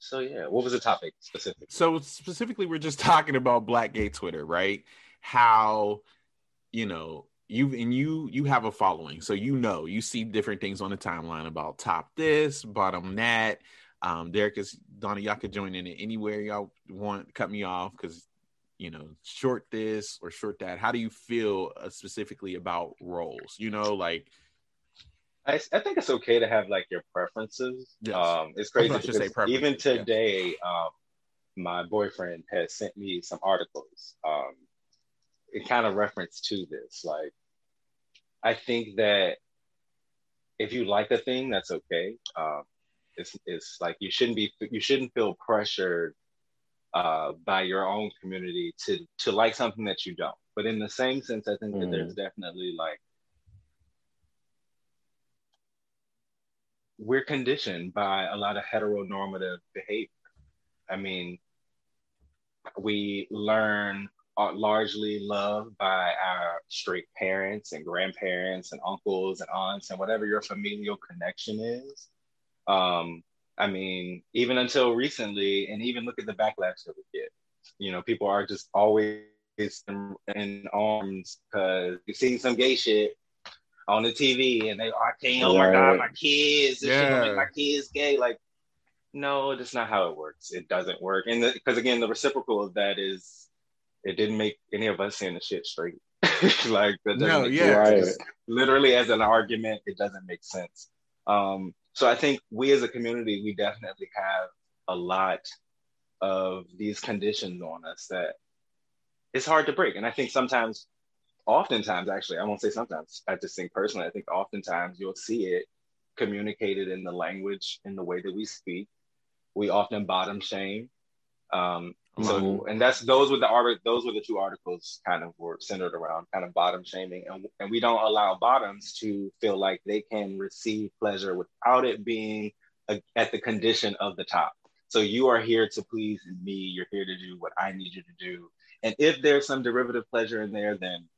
so yeah, what was the topic specifically? So specifically, we're just talking about Black Gay Twitter, right? How you know you and you you have a following, so you know you see different things on the timeline about top this, bottom that. Um, Derek is Donnie. Y'all could join in it anywhere y'all want. Cut me off because you know short this or short that. How do you feel uh, specifically about roles? You know, like I, I think it's okay to have like your preferences. Yes. Um, it's crazy to say because preferences, even today, um, my boyfriend has sent me some articles. Um, it kind of reference to this. Like, I think that if you like a thing, that's okay. Um, it's it's like you shouldn't be you shouldn't feel pressured uh, by your own community to to like something that you don't. But in the same sense, I think that Mhm. there's definitely like we're conditioned by a lot of heteronormative behavior. I mean, we learn uh, largely loved by our straight parents and grandparents and uncles and aunts and whatever your familial connection is. Um, I mean, even until recently, and even look at the backlash that we get. You know, people are just always in, in arms because you've seen some gay shit on the TV and they are, can't, oh my God, my kids, this shit Yeah. make my kids gay. Like, no, that's not how it works. It doesn't work. And because again, the reciprocal of that is it didn't make any of us saying the shit straight. like that No, yeah. Right. Literally as an argument, it doesn't make sense. Um, so I think we as a community, we definitely have a lot of these conditions on us that it's hard to break. And I think sometimes, oftentimes, actually, I won't say sometimes, I just think personally, I think oftentimes you'll see it communicated in the language, in the way that we speak. We often bottom shame. Um, so, mm-hmm. and that's those were the art, those were the two articles kind of were centered around kind of bottom shaming, and and we don't allow bottoms to feel like they can receive pleasure without it being a, at the condition of the top. So you are here to please me. You're here to do what I need you to do. And if there's some derivative pleasure in there, then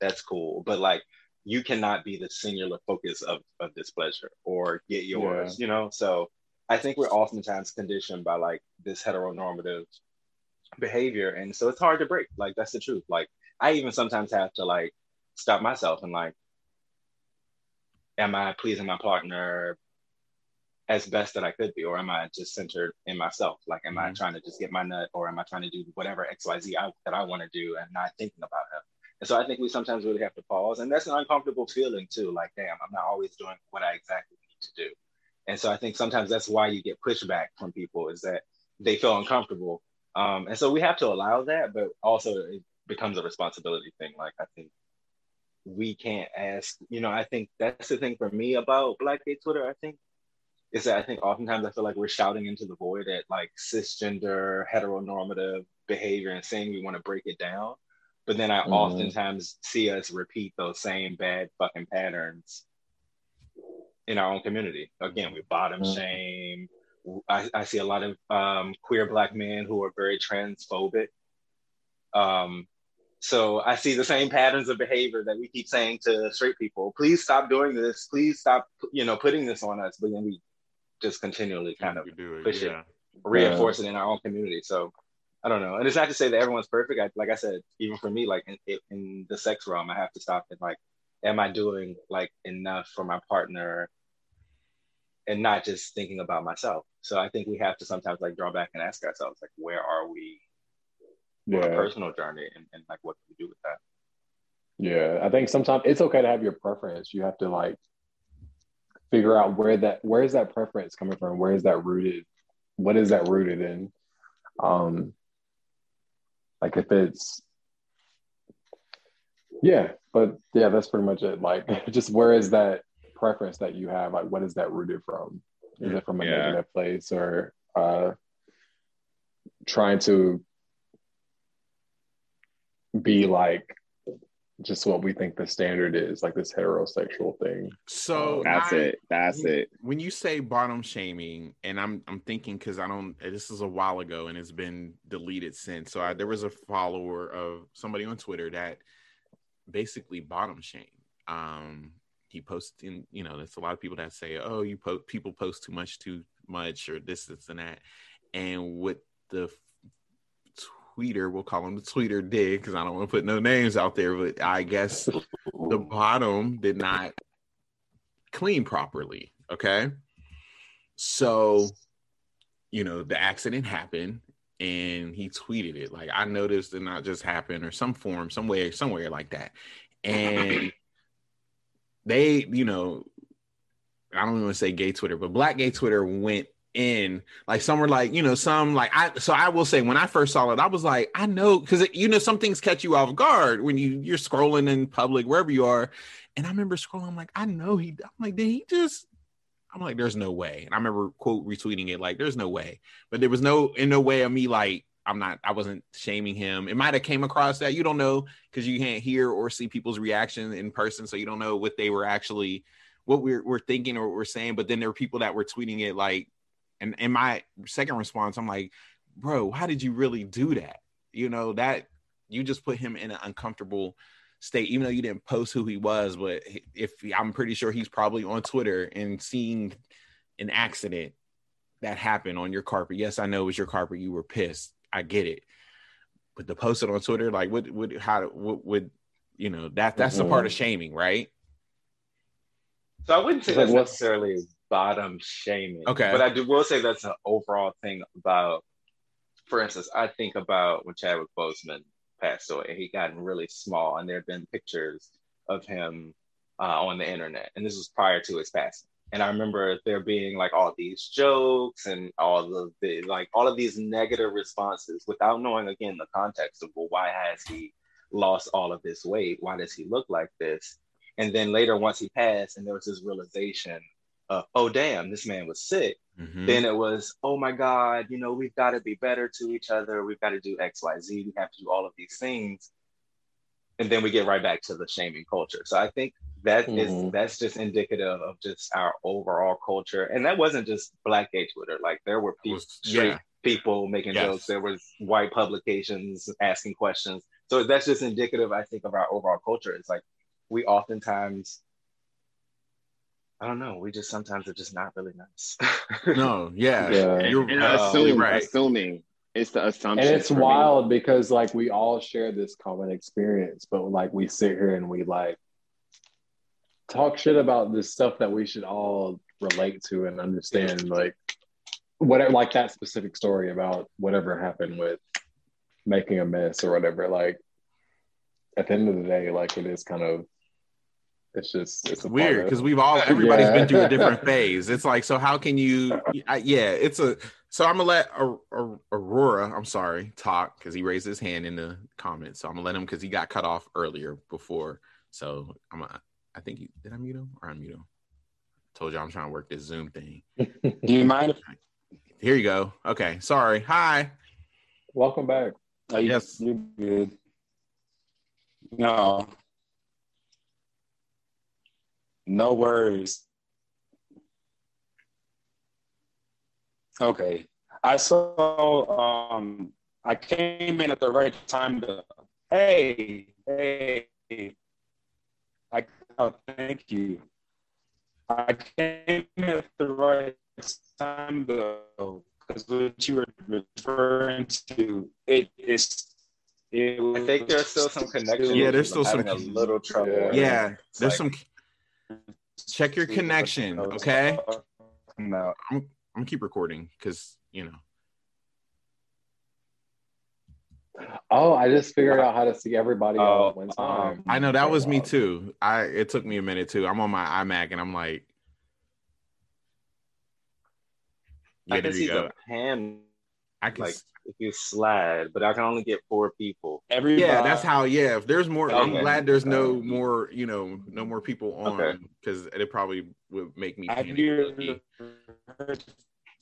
that's cool. But like, you cannot be the singular focus of, of this pleasure or get yours, you know? So I think we're oftentimes conditioned by like this heteronormative behavior. And so it's hard to break. Like, that's the truth. Like, I even sometimes have to like stop myself and like, am I pleasing my partner as best that I could be, or am I just centered in myself? Like, am I Mhm. trying to just get my nut, or am I trying to do whatever X, Y, Z I, that I want to do, and not thinking about him? And so I think we sometimes really have to pause, and that's an uncomfortable feeling too. Like, damn, I'm not always doing what I exactly need to do. And so I think sometimes that's why you get pushback from people is that they feel uncomfortable. Um, and so we have to allow that, but also it becomes a responsibility thing. Like I think we can't ask, you know, I think that's the thing for me about Black Gay Twitter, I think, is that I think oftentimes I feel like we're shouting into the void at like cisgender, heteronormative behavior and saying we want to break it down. But then I Mhm. oftentimes see us repeat those same bad fucking patterns in our own community. Again, we bottom Mhm. shame. I, I see a lot of um, queer black men who are very transphobic. Um, so I see the same patterns of behavior that we keep saying to straight people. Please stop doing this. Please stop, you know, putting this on us. But then we just continually kind of do it, push it. yeah. reinforce it in our own community. So I don't know. And it's not to say that everyone's perfect. I, like I said, even for me, like in, in the sex realm, I have to stop and like, am I doing like enough for my partner and not just thinking about myself? So I think we have to sometimes like draw back and ask ourselves, like, where are we on a personal journey and, and like what do we do with that? Yeah. I think sometimes it's okay to have your preference. You have to like figure out where that where is that preference coming from? Where is that rooted? What is that rooted in? Um like if it's yeah, but yeah, that's pretty much it. Like, just where is that preference that you have? Like, what is that rooted from? Is it from a Yeah. negative place or uh, trying to be like just what we think the standard is, like this heterosexual thing? So That's I- it. That's it. when you say bottom shaming, and I'm I'm thinking because I don't. This is a while ago, and it's been deleted since. So I, there was a follower of somebody on Twitter that basically bottom shame. Um, he posted, in, you know, there's a lot of people that say, "Oh, you po- people post too much, too much, or this, this, and that." And what the tweeter, we'll call him the tweeter, did because I don't want to put no names out there, but I guess the bottom did not clean properly. Okay. So, you know, the accident happened and he tweeted it. Like, I noticed it not just happened or some form, somewhere, somewhere like that. And they, you know, I don't even say gay Twitter, but black gay Twitter went in like some were like you know some like i so i will say when i first saw it i was like i know because you know some things catch you off guard when you you're scrolling in public wherever you are and i remember scrolling i'm like i know he i'm like did he just i'm like there's no way and i remember quote retweeting it like there's no way but there was no in no way of me like i'm not i wasn't shaming him it might have came across that you don't know because you can't hear or see people's reaction in person so you don't know what they were actually what we're, we're thinking or what we're saying but then there were people that were tweeting it like and in my second response, I'm like, bro, how did you really do that? You know, that you just put him in an uncomfortable state, even though you didn't post who he was. But if I'm pretty sure he's probably on Twitter and seeing an accident that happened on your carpet. Yes, I know it was your carpet. You were pissed. I get it. But to post it on Twitter, like, what would, how, what would, you know, that that's the part of shaming, right? So I wouldn't say It's like that's necessarily bottom shaming. Okay. But I do will say that's an overall thing about, for instance, I think about when Chadwick Boseman passed away, he gotten really small, and there have been pictures of him uh, on the internet, and this was prior to his passing. And I remember there being like all these jokes and all of the like all of these negative responses without knowing again the context of well, why has he lost all of this weight? Why does he look like this? And then later, once he passed, and there was this realization of, oh, damn, this man was sick. Mhm. Then it was, oh my God, you know, we've got to be better to each other. We've got to do X, Y, Z. We have to do all of these things. And then we get right back to the shaming culture. So I think that is Mhm. that's just indicative of just our overall culture. And that wasn't just black gay Twitter. Like there were people, Was- straight yeah. people making Yes. jokes. There was white publications asking questions. So that's just indicative, I think, of our overall culture. It's like we oftentimes, I don't know, we just sometimes are just not really nice. No, yeah, Yeah. you're And absolutely assume, right. assuming it's the assumption. and it's for me. wild because like we all share this common experience but like we sit here and we like talk shit about this stuff that we should all relate to and understand like whatever like that specific story about whatever happened with making a mess or whatever like at the end of the day like it is kind of it's just it's weird because we've all everybody's Yeah. been through a different phase. It's like so how can you? I, yeah, it's a so I'm gonna let Ar- Ar- Aurora. I'm sorry, talk because he raised his hand in the comments. So I'm gonna let him because he got cut off earlier before. So I'm a, I think he, did I mute him or unmute him? Told you I'm trying to work this Zoom thing. Do you mind? If, Here you go. Okay, sorry. Hi. welcome back oh, you- Yes. you're good. No. No worries. Okay. I saw um I came in at the right time to hey, hey. I oh, thank you. I came in at the right time though, because what you were referring to, it is it I think there's still some connection. Yeah, there's still some- a little trouble. Yeah. Yeah, there's like- some. Check your connection, okay? No. I'm gonna keep recording because you know. oh i just figured out how to see everybody all Oh, at one um, time I know that was me too. I it took me a minute too. I'm on my iMac and I'm like, I can see go. the pan I can. like if you slide, but I can only get four people. Everybody, yeah, that's how. Yeah, if there's more, I'm glad there's no more. You know, no more people on Okay. because it probably would make me. Have panic. you heard the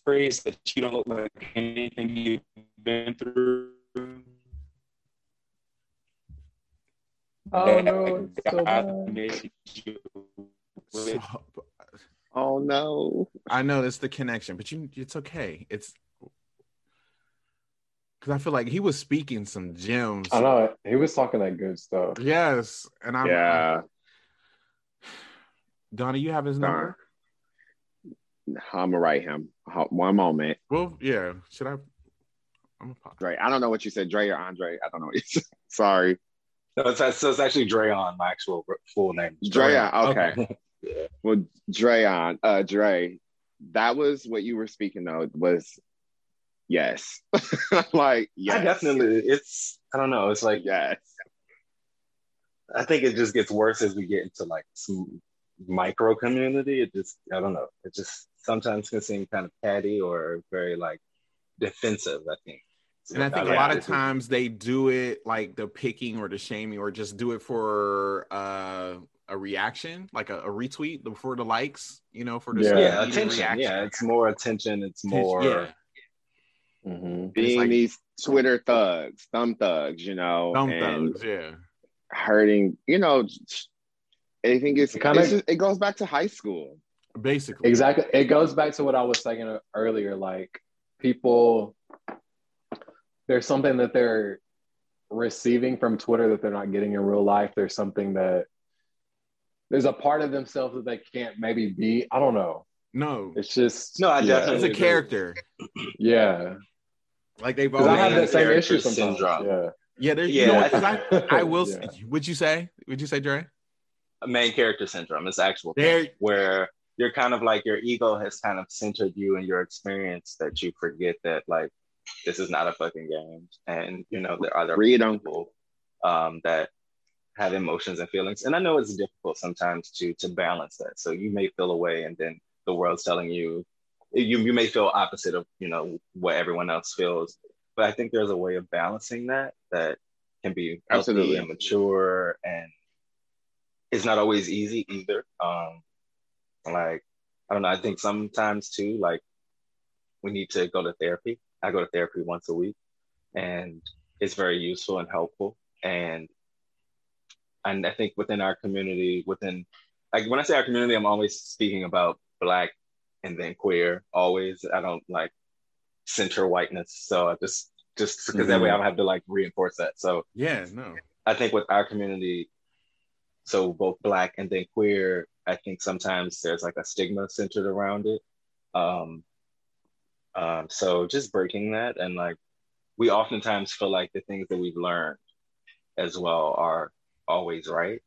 phrase that you don't look like anything you've been through? Oh no, it's so bad. So- uh, Oh no. I know that's the connection, but you, it's okay. It's because I feel like he was speaking some gems. I know he was talking that good stuff. Yes, and I'm. yeah. Donnie, you have his number. I'm gonna write him. One moment. Well, yeah. Should I? I'm a pop. Dre. I don't know what you said, Dre or Andre. I don't know what you said. Sorry. No, it's, so it's actually Dreon, my actual full name. Dreon. Okay. Well, Dreon, uh, Dre, that was what you were speaking of. Was yes, like yes, I definitely. It's. I don't know. It's like yes. I think it just gets worse as we get into like some micro community. It just I don't know. It just sometimes can seem kind of petty or very like defensive. I think. And I think a lot of times they do it like the picking or the shaming or just do it for uh, a reaction, like a, a retweet for the likes, you know, for the Yeah. yeah, attention. reaction. Yeah, it's more attention. It's more. yeah, hmm Being like- these Twitter thugs, thumb thugs, you know, thumb and thugs, yeah. hurting. You know, I think it's Kinda- it goes back to high school. Basically, Exactly. It goes back to what I was saying earlier. Like people, there's something that they're receiving from Twitter that they're not getting in real life. There's something that there's a part of themselves that they can't maybe be. I don't know. No, It's just No, I yeah. it's a character. Yeah, Like they've because always. I have that Main same character issue sometimes. syndrome. Yeah, yeah, there's. Yeah, you know I I, I will. Yeah. Would you say? Would you say, Dre? main character syndrome is actual thing, where you're kind of like your ego has kind of centered you and your experience that you forget that like this is not a fucking game and you know there are other Read 'em. people um, that have emotions and feelings and i know it's difficult sometimes to to balance that so you may feel away and then the world's telling you you, you may feel opposite of you know what everyone else feels but i think there's a way of balancing that that can be Absolutely. and mature and it's not always easy either. Um, like I don't know. I think sometimes too, like we need to go to therapy. I go to therapy once a week, and it's very useful and helpful. And and I think within our community, within like when I say our community, I'm always speaking about black and then queer. Always, I don't like center whiteness. So I just just because that way I don't have to like reinforce that. So Yeah, no. I think with our community, so both black and then queer, I think sometimes there's like a stigma centered around it. Um, um, so just breaking that and like we oftentimes feel like the things that we've learned as well are always right,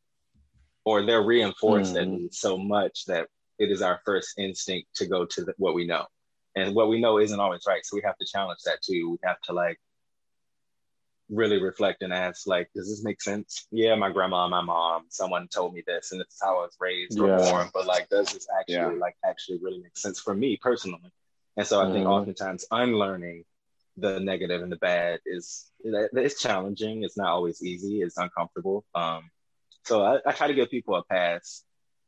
or they're reinforced at Mhm. least so much that it is our first instinct to go to the, what we know, and what we know isn't always right. So we have to challenge that too. We have to like really reflect and ask like does this make sense yeah my grandma my mom someone told me this and it's how i was raised or Yeah. born but like does this actually Yeah. like actually really make sense for me personally and so i think Mhm. oftentimes unlearning the negative and the bad is it's challenging it's not always easy it's uncomfortable um so i, I try to give people a pass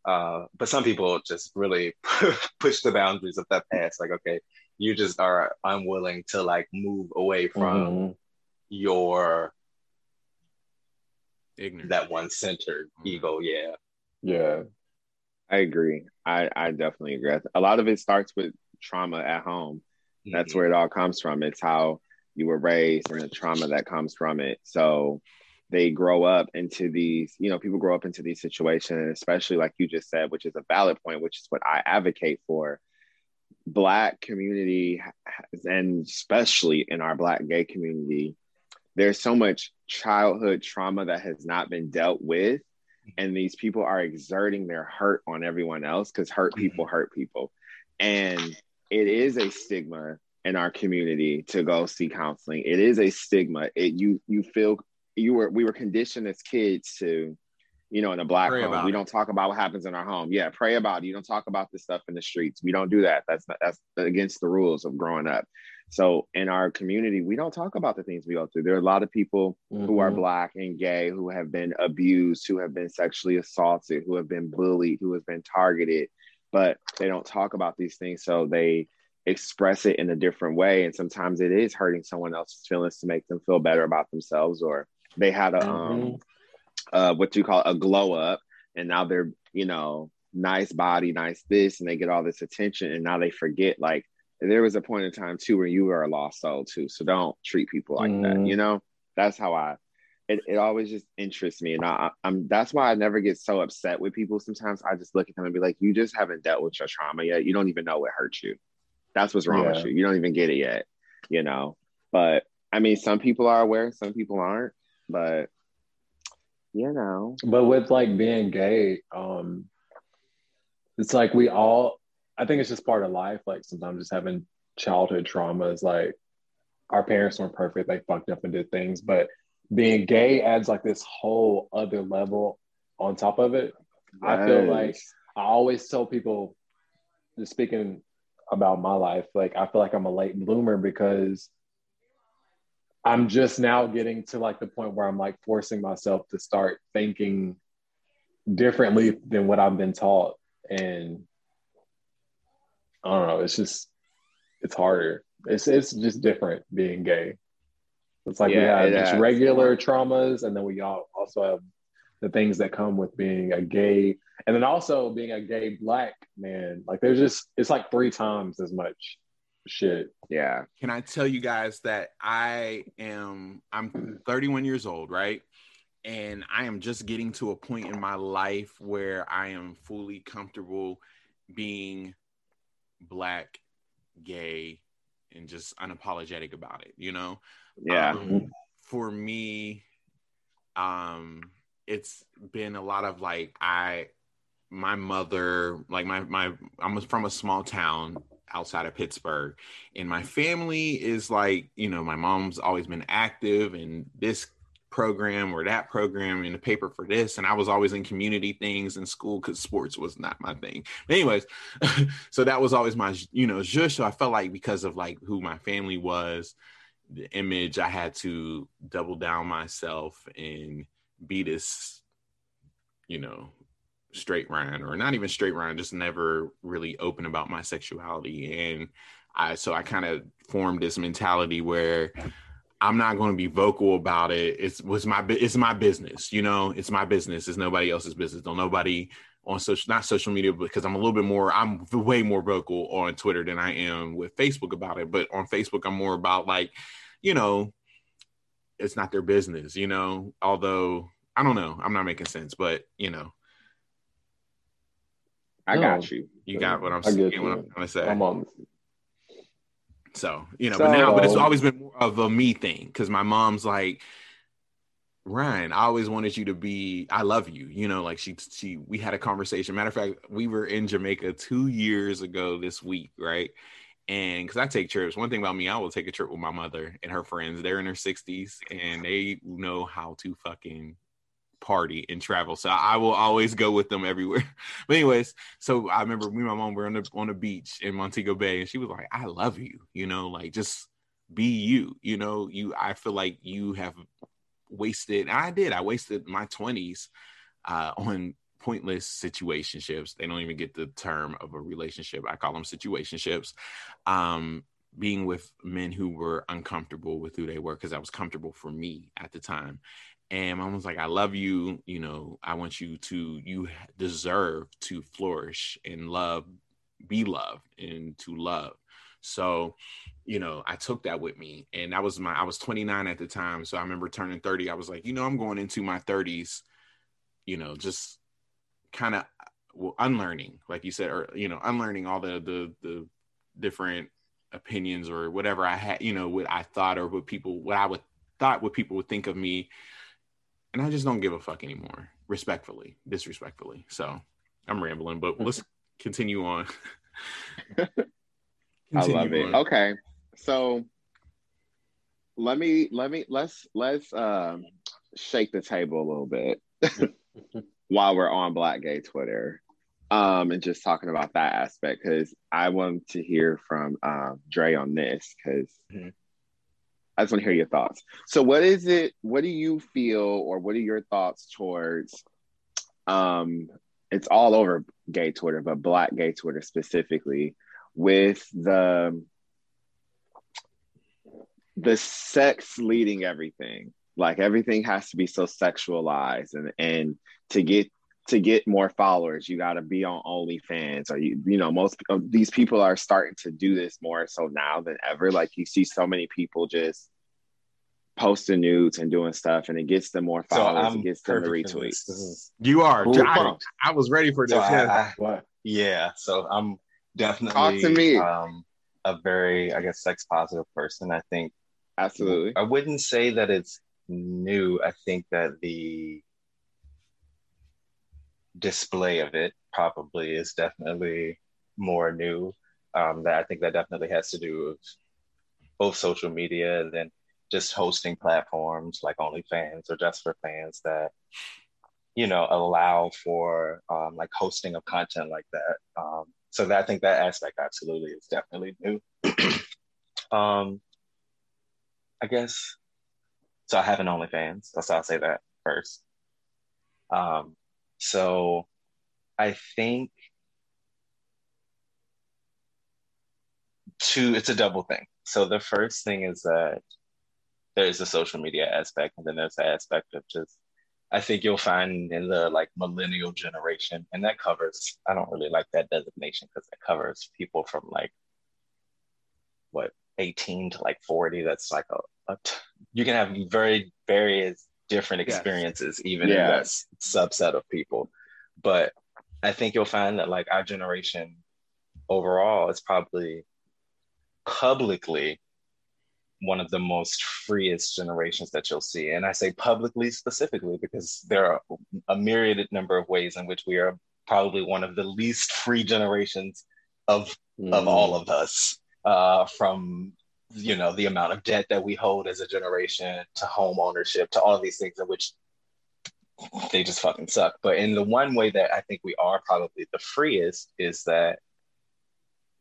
uh but some people just really push the boundaries of that pass like okay you just are unwilling to like move away from Mhm. your Ignorant. that one centered ego. Yeah. yeah, I agree. I, I definitely agree. A lot of it starts with trauma at home. That's Mhm. where it all comes from. It's how you were raised and the trauma that comes from it. So they grow up into these, you know, people grow up into these situations, especially like you just said, which is a valid point, which is what I advocate for. Black community, and especially in our Black gay community, there's so much childhood trauma that has not been dealt with. Mm-hmm. And these people are exerting their hurt on everyone else because hurt mm-hmm. people hurt people. And it is a stigma in our community to go see counseling. It is a stigma. It you you feel you were we were conditioned as kids to, you know, in a black Pray home, we it. don't talk about what happens in our home. Yeah, pray about it. You don't talk about this stuff in the streets. We don't do that. That's that's against the rules of growing up. So in our community, we don't talk about the things we go through. There are a lot of people who are Mhm. black and gay who have been abused, who have been sexually assaulted, who have been bullied, who have been targeted, but they don't talk about these things. So they express it in a different way. And sometimes it is hurting someone else's feelings to make them feel better about themselves, or they had a um uh what you call a glow up and now they're, you know, nice body, nice this, and they get all this attention and now they forget like there was a point in time too where you were a lost soul too. So don't treat people like that. Mhm. You know, that's how I. It, it always just interests me, and I, I'm that's why I never get so upset with people. Sometimes I just look at them and be like, "You just haven't dealt with your trauma yet. You don't even know what hurt you. That's what's wrong Yeah. with you. You don't even get it yet. You know." But I mean, some people are aware, some people aren't. But you know, But with like being gay, um, it's like we all. I think it's just part of life. Like sometimes just having childhood traumas. Like our parents weren't perfect; they fucked up and did things. But being gay adds like this whole other level on top of it. I feel like. I always tell people, just speaking about my life, like I feel like I'm a late bloomer because I'm just now getting to like the point where I'm like forcing myself to start thinking differently than what I've been taught. And I don't know, it's just it's harder. It's it's just different being gay. It's like Yeah, we have just regular traumas and then we all also have the things that come with being a gay and then also being a gay black man. Like there's just it's like three times as much shit. yeah, Can I tell you guys that I am I'm 31 years old, right? And I am just getting to a point in my life where I am fully comfortable being black, gay, and just unapologetic about it, you know? yeah, Um, for me, um, it's been a lot of like I my mother, like my my I'm from a small town outside of Pittsburgh, and my family is like, you know, my mom's always been active in this program or that program in the paper for this. And i was always in community things in school because sports was not my thing. But anyways so that was always my you know zhush so i felt like because of like who my family was the image i had to double down myself and be this you know straight Ryan or not even straight Ryan just never really open about my sexuality and I so I kind of formed this mentality where I'm not going to be vocal about it. It's was my it's my business, you know. It's my business. It's nobody else's business. Don't nobody on social not social media because I'm a little bit more I'm way more vocal on Twitter than I am with Facebook about it. But on Facebook I'm more about like, you know, it's not their business, you know. Although I don't know, I'm not making sense, but you know, I No. got you. you got what I'm I saying. What. I'm trying to say. I'm on So, you know, but now, but it's um, always been more of a me thing because my mom's like, Ryan, I always wanted you to be, I love you. You know, like she, she, we had a conversation. Matter of fact, we were in Jamaica two years ago this week, right? And because I take trips, one thing about me, I will take a trip with my mother and her friends. They're in their 60s and they know how to fucking party and travel. So I will always go with them everywhere. But anyways, so I remember me and my mom were on the on the beach in Montego Bay, and she was like, "I love you," you know, like just be you, you know. You, I feel like you have wasted. I did. I wasted my twenties uh, on pointless situationships. They don't even get the term of a relationship. I call them situationships. Um, being with men who were uncomfortable with who they were because that was comfortable for me at the time. And mom was like, I love you. You know, I want you to, you deserve to flourish and love, be loved and to love. So, you know, I took that with me. And that was my, I was 29 at the time. So I remember turning 30. I was like, you know, I'm going into my 30s, you know, just kind of uh, well, unlearning, like you said, or, you know, unlearning all the, the, the different opinions or whatever I had, you know, what I thought or what people, what I would thought what people would think of me and I just don't give a fuck anymore, respectfully, disrespectfully. So I'm rambling, but let's continue on. I love Continue it. on. Okay. So let me let me let's let's um shake the table a little bit while we're on Black Gay Twitter. um, and just talking about that aspect because I want to hear from um, Dre on this because Mhm. I just want to hear your thoughts. So, what is it? What do you feel, or what are your thoughts towards? Um, it's all over gay Twitter, but Black gay Twitter specifically, with the the sex leading everything. Like everything has to be so sexualized, and and to get to get more followers, you got to be on OnlyFans, or you you know most of these people are starting to do this more so now than ever. Like you see so many people just posting nudes and doing stuff, and it gets them more followers, I'm it gets them the perfect this. retweets. This is You are. Cool. I, I was ready for this. so I- yeah. I- What? yeah. So I'm definitely Talk to me. Um, a very, I guess, sex positive person. I think Absolutely. I wouldn't say that it's new. I think that the display of it probably is definitely more new. Um, that I think that definitely has to do with both social media and then just hosting platforms like OnlyFans or Just for Fans that you know allow for um, like hosting of content like that. Um, so that I think that aspect absolutely is definitely new. um, I guess so. I have an OnlyFans. How I'll say that first. Um, so I think two. It's a double thing. So the first thing is that there is a social media aspect, and then there's the aspect of just. I think you'll find in the like millennial generation, and that covers. I don't really like that designation because it covers people from like what 18 to like 40 that's like a, a t- you can have very various different Yes. experiences even in that subset of people but i think you'll find that like our generation overall is probably publicly one of the most freest generations that you'll see and i say publicly specifically because there are a myriad number of ways in which we are probably one of the least free generations of of Mm. all of us uh, from you know the amount of debt that we hold as a generation to home ownership to all these things in which they just fucking suck. But in the one way that i think we are probably the freest is that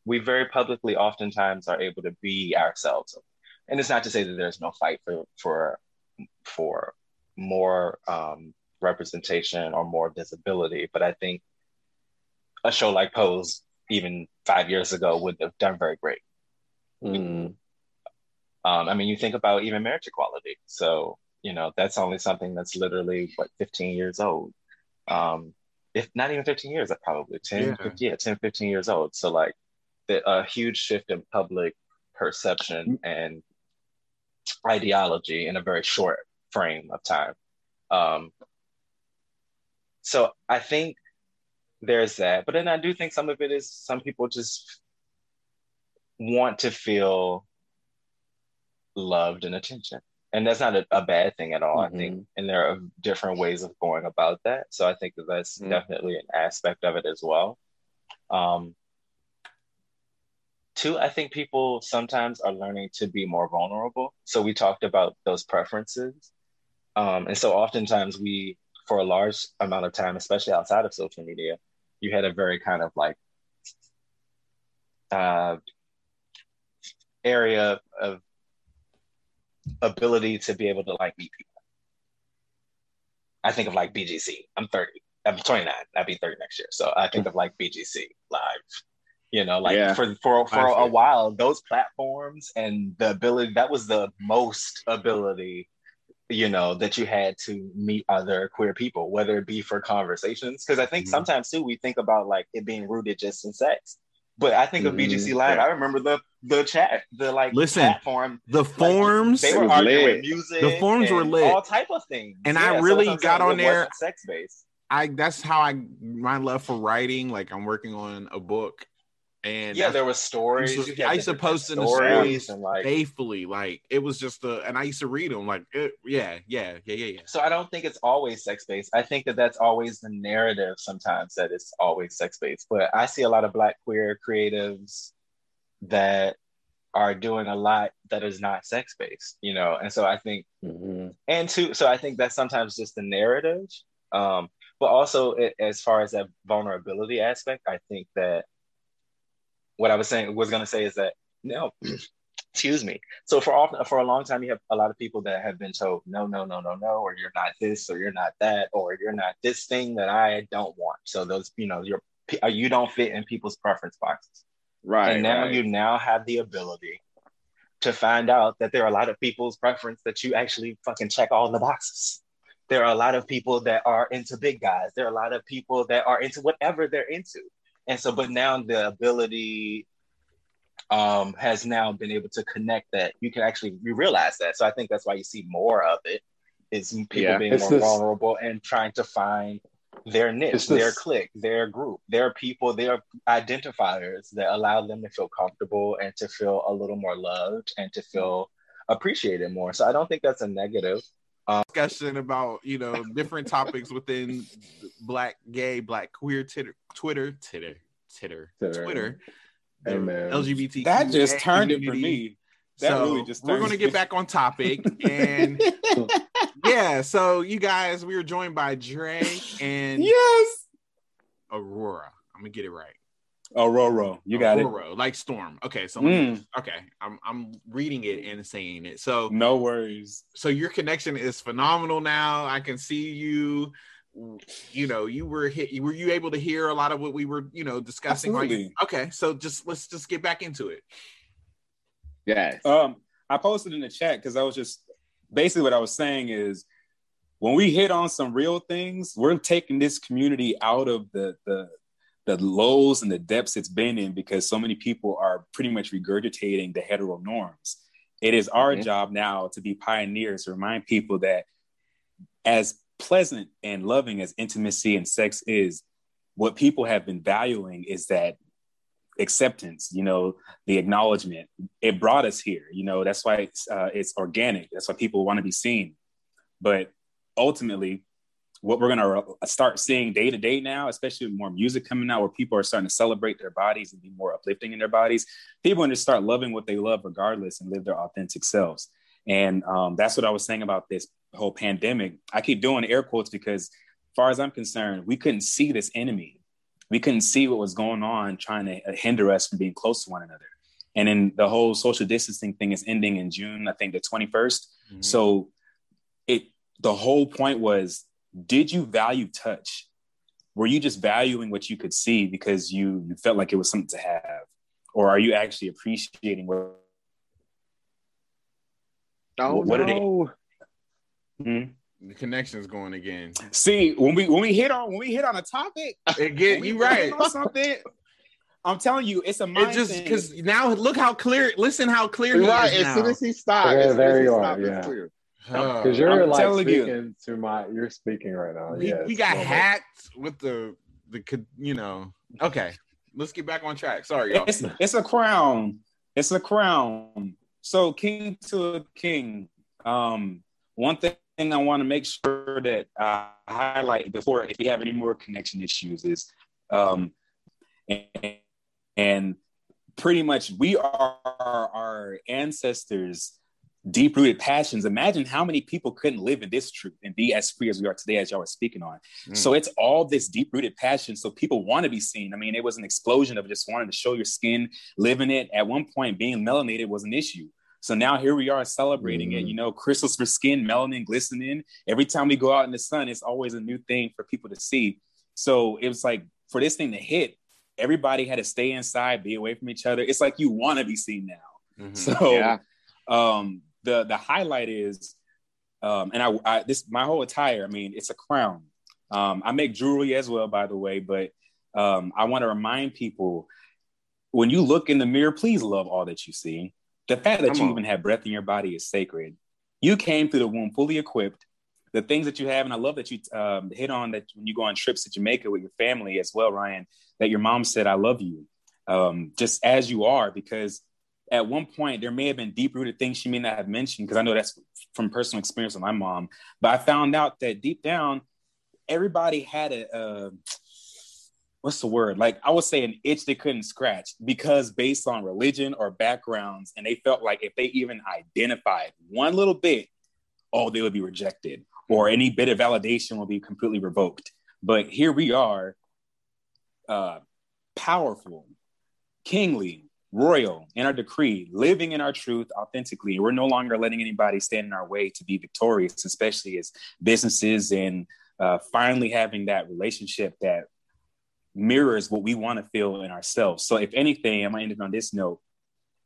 we very publicly oftentimes are able to be ourselves. And it's not to say that there's no fight for for for more um, representation or more visibility but i think a show like pose even five years ago would have done very great. Mm. Um, I mean, you think about even marriage equality. So, you know, that's only something that's literally what 15 years old. Um, if not even 15 years, that probably 10, Yeah. 15, yeah, 10, 15 years old. So like the, a huge shift in public perception and ideology in a very short frame of time. Um, so I think there's that, but then I do think some of it is some people just want to feel loved and attention. And that's not a, a bad thing at all. I think, and there are different ways of going about that. So I think that that's Mhm. definitely an aspect of it as well. Um, two, I think people sometimes are learning to be more vulnerable. So we talked about those preferences. Um, and so oftentimes we, for a large amount of time, especially outside of social media, you had a very kind of like uh, area of ability to be able to like meet people. I think of like BGC. I'm 30. I'm 29. I'll be 30 next year. So I think of like BGC live. You know, like Yeah. for for for a while, those platforms and the ability that was the most ability, you know, that you had to meet other queer people, whether it be for conversations. Because I think Mhm. sometimes too we think about like it being rooted just in sex. But I think of. BGC mm-hmm. Live. Yeah. I remember the the chat, the like Listen, platform. The like, forums, they were arguing lit. with music. The forums were lit. All type of things. And I really that's got on there- Sex based. I that's how I my love for writing. Like I'm working on a book, and Yeah, that's there was stories. I used to- I used to post in the stories stories and like. faithfully. Like it was just a, and I used to read them. Like it, yeah, yeah, yeah, yeah, yeah. So I don't think it's always sex based. I think that that's always the narrative. Sometimes that it's always sex based, but I see a lot of Black queer creatives that are doing a lot that is not sex based. You know, and so I think Mhm. and two so i think that's sometimes just the narrative um but also it, as far as that vulnerability aspect, I think that what I was saying was going to say is that no, excuse me. So for all, for a long time, you have a lot of people that have been told no, no, no, no, no, or you're not this, or you're not that, or you're not this thing that I don't want. So those, you know, you're uh, you don't fit in people's preference boxes. Right. And now right. you now have the ability to find out that there are a lot of people's preference that you actually fucking check all the boxes. There are a lot of people that are into big guys. There are a lot of people that are into whatever they're into. And so, but now the ability um, has now been able to connect that you can actually you realize that. So I think that's why you see more of it is people Yeah. being more this- vulnerable and trying to find their niche, It's this- their clique, their group, their people, their identifiers that allow them to feel comfortable and to feel a little more loved and to feel appreciated more. So I don't think that's a negative. Uh, discussion about you know different topics within black gay black queer titter, twitter titter titter Titter. twitter Amen. lgbt That just turned it for me. That so really just we're going to get back on topic and yeah so you guys we are joined by dre and yes. aurora i'm gonna get it right Aurora, you got it. aurora like storm okay so let me- Mm, okay I'm, I'm reading it and saying it so no worries. so your connection is phenomenal now. I can see you. You know, you were hit. Were you able to hear a lot of what we were, you know, discussing? Are you- Absolutely. okay, so just let's just get back into it. Yes. Um, I posted in the chat because I was just basically what I was saying is when we hit on some real things, we're taking this community out of the the the lows and the depths it's been in because so many people are pretty much regurgitating the hetero norms. It is our Mhm. job now to be pioneers, to remind people that as pleasant and loving as intimacy and sex is, what people have been valuing is that acceptance, you know, the acknowledgement. It brought us here, you know, that's why it's, uh, it's organic. That's why people want to be seen. But ultimately, what we're going to start seeing day to day now, especially with more music coming out where people are starting to celebrate their bodies and be more uplifting in their bodies, people are going to start loving what they love regardless and live their authentic selves. And um, that's what I was saying about this whole pandemic. I keep doing air quotes because, as far as I'm concerned, we couldn't see this enemy. We couldn't see what was going on, trying to hinder us from being close to one another. And then the whole social distancing thing is ending in June, I think the 21st. Mm-hmm. So it the whole point was did you value touch? Were you just valuing what you could see because you, you felt like it was something to have? Or are you actually appreciating what oh what are they- no. Hmm? the connection's going again. see when we when we hit on when we hit on a topic, Again, when you we right. on something. I'm telling you, it's a mind It just because now look how clear. Listen how clear he Right. is As soon as he stopped, Yeah, as soon there as he you are, stopped, it's yeah. clear. Uh, Because you're I'm like telling you. speaking to my, you're speaking right now. we, yes, we got love it. hacked with the the you know. Okay, let's get back on track. Sorry, y'all. it's it's a crown. It's a crown. So king to a king. Um, one thing I want to make sure that I highlight before if we have any more connection issues is um and, and pretty much we are our ancestors deep rooted passions. Imagine how many people couldn't live in this truth and be as free as we are today, as y'all were speaking on. Mm. So it's all this deep rooted passion. So people want to be seen. I mean, it was an explosion of just wanting to show your skin, living it. At one point, being melanated was an issue. So now here we are celebrating it. Mhm. You know, crystals for skin, melanin glistening. Every time we go out in the sun, it's always a new thing for people to see. So it was like for this thing to hit, everybody had to stay inside, be away from each other. It's like you want to be seen now. Mhm. So Yeah. um the the highlight is um and I, I this my whole attire, I mean, it's a crown. Um I make jewelry as well, by the way, but um I want to remind people when you look in the mirror, please love all that you see. The fact that Come you on. even have breath in your body is sacred. You came through the womb fully equipped. The things that you have, and I love that you um, hit on that when you go on trips to Jamaica with your family as well, Ryan. That your mom said, "I love you," um, just as you are, because at one point there may have been deep rooted things she may not have mentioned because I know that's from personal experience with my mom. But I found out that deep down, everybody had a, uh what's the word? Like I would say an itch they couldn't scratch because based on religion or backgrounds, and they felt like if they even identified one little bit, oh, they would be rejected or any bit of validation will be completely revoked. But here we are, uh, powerful, kingly, royal in our decree, living in our truth authentically. We're no longer letting anybody stand in our way to be victorious, especially as businesses and uh, finally having that relationship that mirrors what we want to feel in ourselves. So, if anything, I'm going to end it on this note.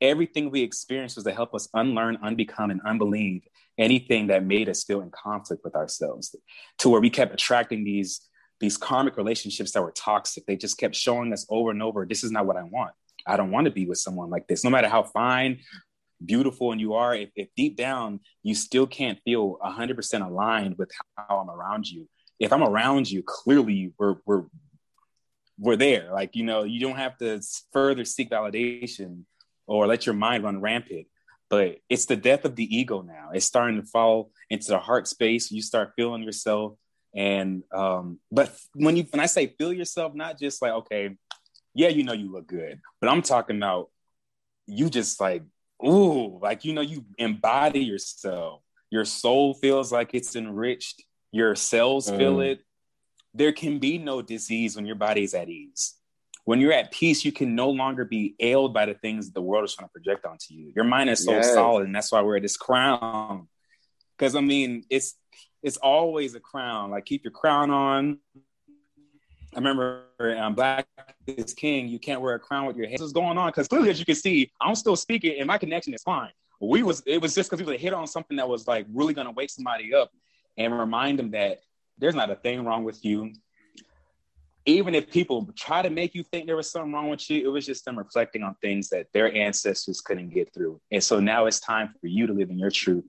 Everything we experienced was to help us unlearn, unbecome, and unbelieve anything that made us feel in conflict with ourselves, to where we kept attracting these these karmic relationships that were toxic. They just kept showing us over and over, this is not what I want. I don't want to be with someone like this. No matter how fine, beautiful, and you are, if, if deep down you still can't feel 100% aligned with how I'm around you, if I'm around you, clearly we're, we're, we're there. Like, you know, you don't have to further seek validation or let your mind run rampant. But it's the death of the ego now. It's starting to fall into the heart space. You start feeling yourself. And um, but when you when I say feel yourself, not just like, okay, yeah, you know you look good, but I'm talking about you just like, ooh, like you know, you embody yourself. Your soul feels like it's enriched, your cells mm. feel it. There can be no disease when your body is at ease. When you're at peace, you can no longer be ailed by the things the world is trying to project onto you. Your mind is so yes. solid, and that's why we're at this crown. Because I mean, it's it's always a crown. Like keep your crown on, I remember um, Black is King. You can't wear a crown with your head. What's going on? Because clearly, as you can see, I'm still speaking, and my connection is fine. We was it was just because we hit on something that was like really going to wake somebody up and remind them that there's not a thing wrong with you. Even if people try to make you think there was something wrong with you, it was just them reflecting on things that their ancestors couldn't get through. And so now it's time for you to live in your truth.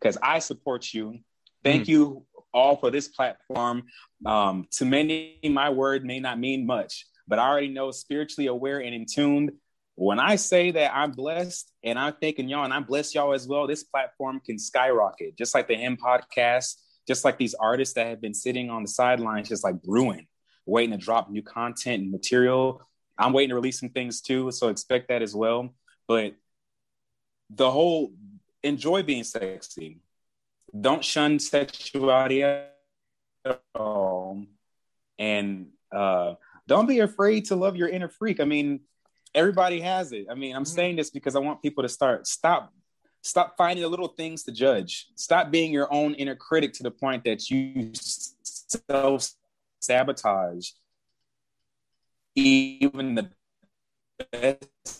Because I support you. Thank mm. you all for this platform. Um, to many, my word may not mean much, but I already know spiritually aware and in tune. When I say that I'm blessed and I'm thanking y'all and I bless y'all as well, this platform can skyrocket, just like the M podcast, just like these artists that have been sitting on the sidelines, just like brewing, waiting to drop new content and material. I'm waiting to release some things too, so expect that as well. But the whole enjoy being sexy don't shun sexuality at all, and uh, don't be afraid to love your inner freak. I mean, everybody has it. I mean, I'm mm-hmm. saying this because I want people to start stop stop finding the little things to judge. Stop being your own inner critic to the point that you self sabotage even the best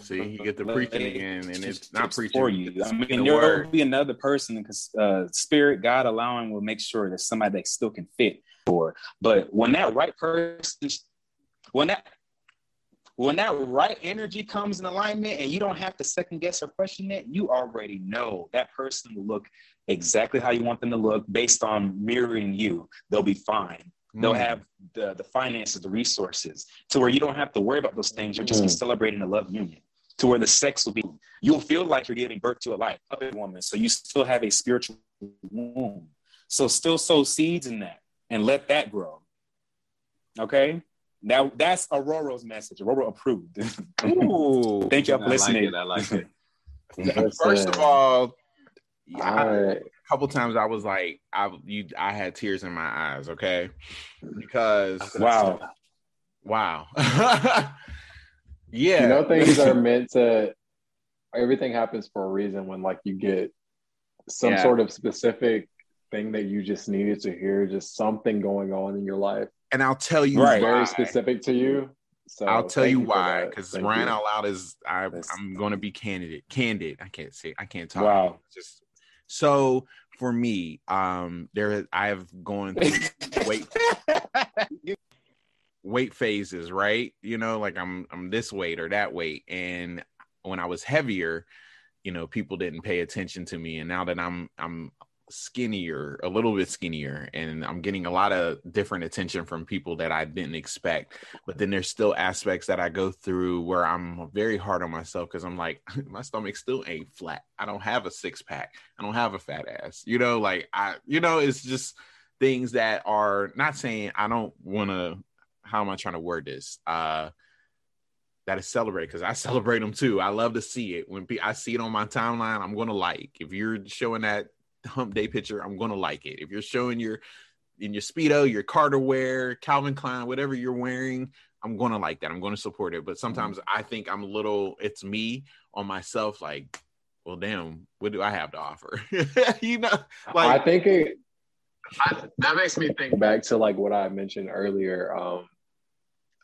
See, you get the preaching again, and it's not preaching for you. I mean, there will be another person because uh, Spirit, God allowing, will make sure there's somebody that still can fit for. But when that right person, when that when that right energy comes in alignment, and you don't have to second guess or question it, you already know that person will look exactly how you want them to look based on mirroring you. They'll be fine. They'll mm. have the, the finances, the resources, to where you don't have to worry about those things. You're just mm. celebrating a love union to where the sex will be. You'll feel like you're giving birth to a life, a woman. So you still have a spiritual womb. So still sow seeds in that and let that grow. Okay. Now that's Aurora's message. Aurora approved. Ooh, Thank y'all for listening. I like it. I like it. First of all, I, a couple times I was like, I you, I had tears in my eyes. Okay, because wow, wow. Yeah. You know, things are meant to, everything happens for a reason when like you get some yeah. sort of specific thing that you just needed to hear, just something going on in your life. And I'll tell you right. very specific to you. So I'll tell you, you why, because Ryan out loud is I, I'm going to be candid. Candid. I can't say I can't talk. Wow. Just so for me, um, there I have gone through wait weight phases, right? You know, like I'm I'm this weight or that weight. And when I was heavier, you know, people didn't pay attention to me. And now that I'm I'm skinnier, a little bit skinnier, and I'm getting a lot of different attention from people that I didn't expect. But then there's still aspects that I go through where I'm very hard on myself because I'm like, my stomach still ain't flat. I don't have a six pack. I don't have a fat ass. You know, like I, you know, it's just things that are not saying I don't want to how am I trying to word this? Uh, that is celebrate because I celebrate them too. I love to see it when I see it on my timeline. I'm going to like. If you're showing that hump day picture, I'm going to like it. If you're showing your in your speedo, your Carter wear, Calvin Klein, whatever you're wearing, I'm gonna like that. I'm gonna support it. But sometimes I think I'm a little. It's me on myself. Like, well, damn, what do I have to offer? you know, like I think it I, that makes me think back to like what I mentioned earlier um,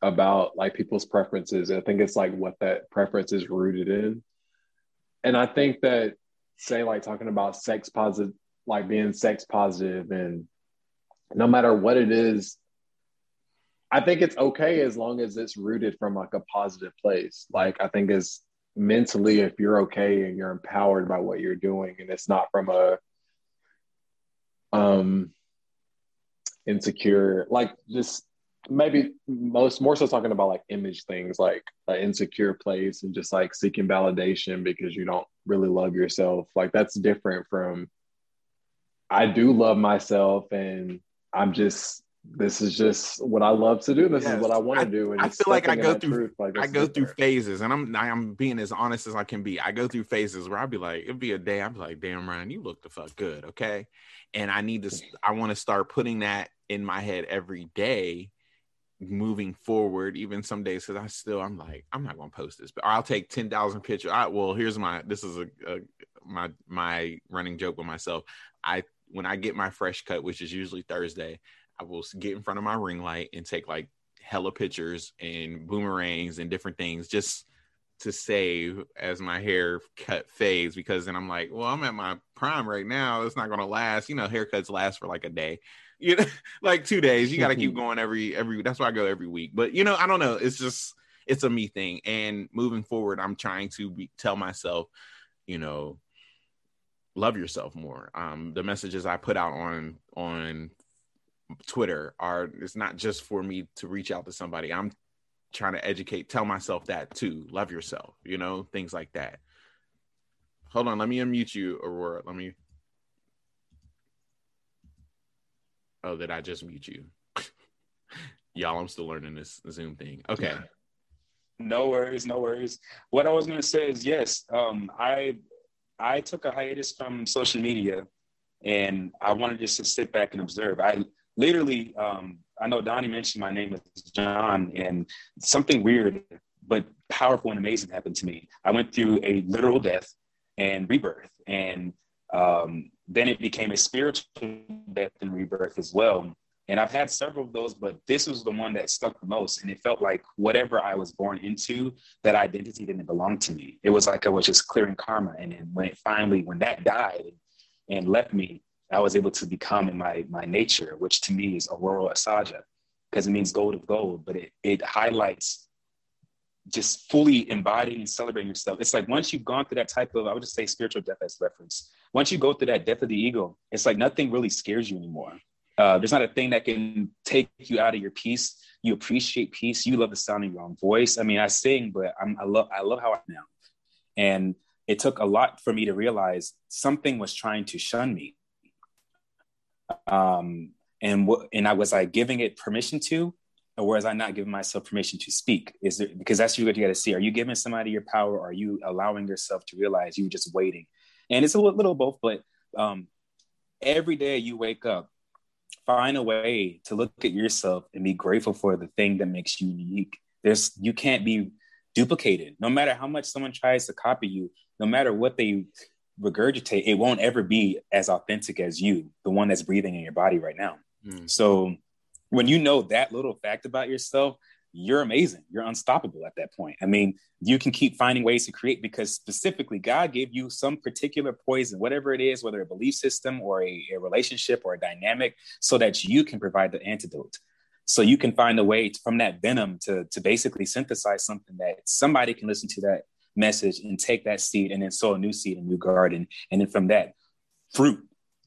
about like people's preferences. I think it's like what that preference is rooted in, and I think that say like talking about sex positive, like being sex positive, and no matter what it is, I think it's okay as long as it's rooted from like a positive place. Like I think it's mentally if you're okay and you're empowered by what you're doing, and it's not from a um insecure like just maybe most more so talking about like image things like an insecure place and just like seeking validation because you don't really love yourself like that's different from i do love myself and i'm just this is just what I love to do. This Yes. is what I want to do. And I feel like I go through- truth, like, I go through phases, and I'm I'm being as honest as I can be. I go through phases where I'd be like, it'd be a day, I'd be like, damn, Ryan, you look the fuck good, okay? And I need to, i want to start putting that in my head every day, moving forward. Even some days, because I still, I'm like, I'm not gonna post this, but I'll take ten thousand pictures. I, well, here's my, this is a, a my my running joke with myself. I when I get my fresh cut, which is usually Thursday, I will get in front of my ring light and take like hella pictures and boomerangs and different things just to save as my hair cut fades because then I'm like, well, I'm at my prime right now. It's not gonna last. You know, haircuts last for like a day. You know, like two days. You gotta keep going every every that's why I go every week. But you know, I don't know. It's just it's a me thing. And moving forward, I'm trying to be, tell myself, you know, love yourself more. Um, the messages I put out on on Twitter are it's not just for me to reach out to somebody. I'm trying to educate, tell myself that too. Love yourself, you know, things like that. Hold on, let me unmute you, Aurora. Let me. Oh, did I just mute you? Y'all, I'm still learning this Zoom thing. Okay. No worries, no worries. What I was gonna say is yes, um, I I took a hiatus from social media, and I wanted just to sit back and observe. I literally, um, I know Donnie mentioned my name is John, and something weird but powerful and amazing happened to me. I went through a literal death and rebirth, and um, then it became a spiritual death and rebirth as well. And I've had several of those, but this was the one that stuck the most. And it felt like whatever I was born into, that identity didn't belong to me. It was like I was just clearing karma. And then when it finally, when that died and left me, I was able to become in my my nature, which to me is Aurora Asaja, because it means gold of gold, but it it highlights just fully embodying and celebrating yourself. It's like once you've gone through that type of, I would just say spiritual death as reference. Once you go through that death of the ego, it's like nothing really scares you anymore. Uh, there's not a thing that can take you out of your peace. You appreciate peace. You love the sound of your own voice. I mean, I sing, but I'm, I love I love how I am. And it took a lot for me to realize something was trying to shun me. Um, and what and I was I giving it permission to, or was I not giving myself permission to speak? Is there because that's what you got to see. Are you giving somebody your power? Or are you allowing yourself to realize you're just waiting? And it's a little both, but um, every day you wake up, find a way to look at yourself and be grateful for the thing that makes you unique. There's you can't be duplicated. No matter how much someone tries to copy you, no matter what they regurgitate, it won't ever be as authentic as you, the one that's breathing in your body right now. Mm. So when you know that little fact about yourself, you're amazing. You're unstoppable at that point. I mean, you can keep finding ways to create because specifically God gave you some particular poison, whatever it is, whether a belief system or a, a relationship or a dynamic, so that you can provide the antidote. So you can find a way to- from that venom to, to basically synthesize something that somebody can listen to that message and take that seed and then sow a new seed, a new garden. And then from that fruit,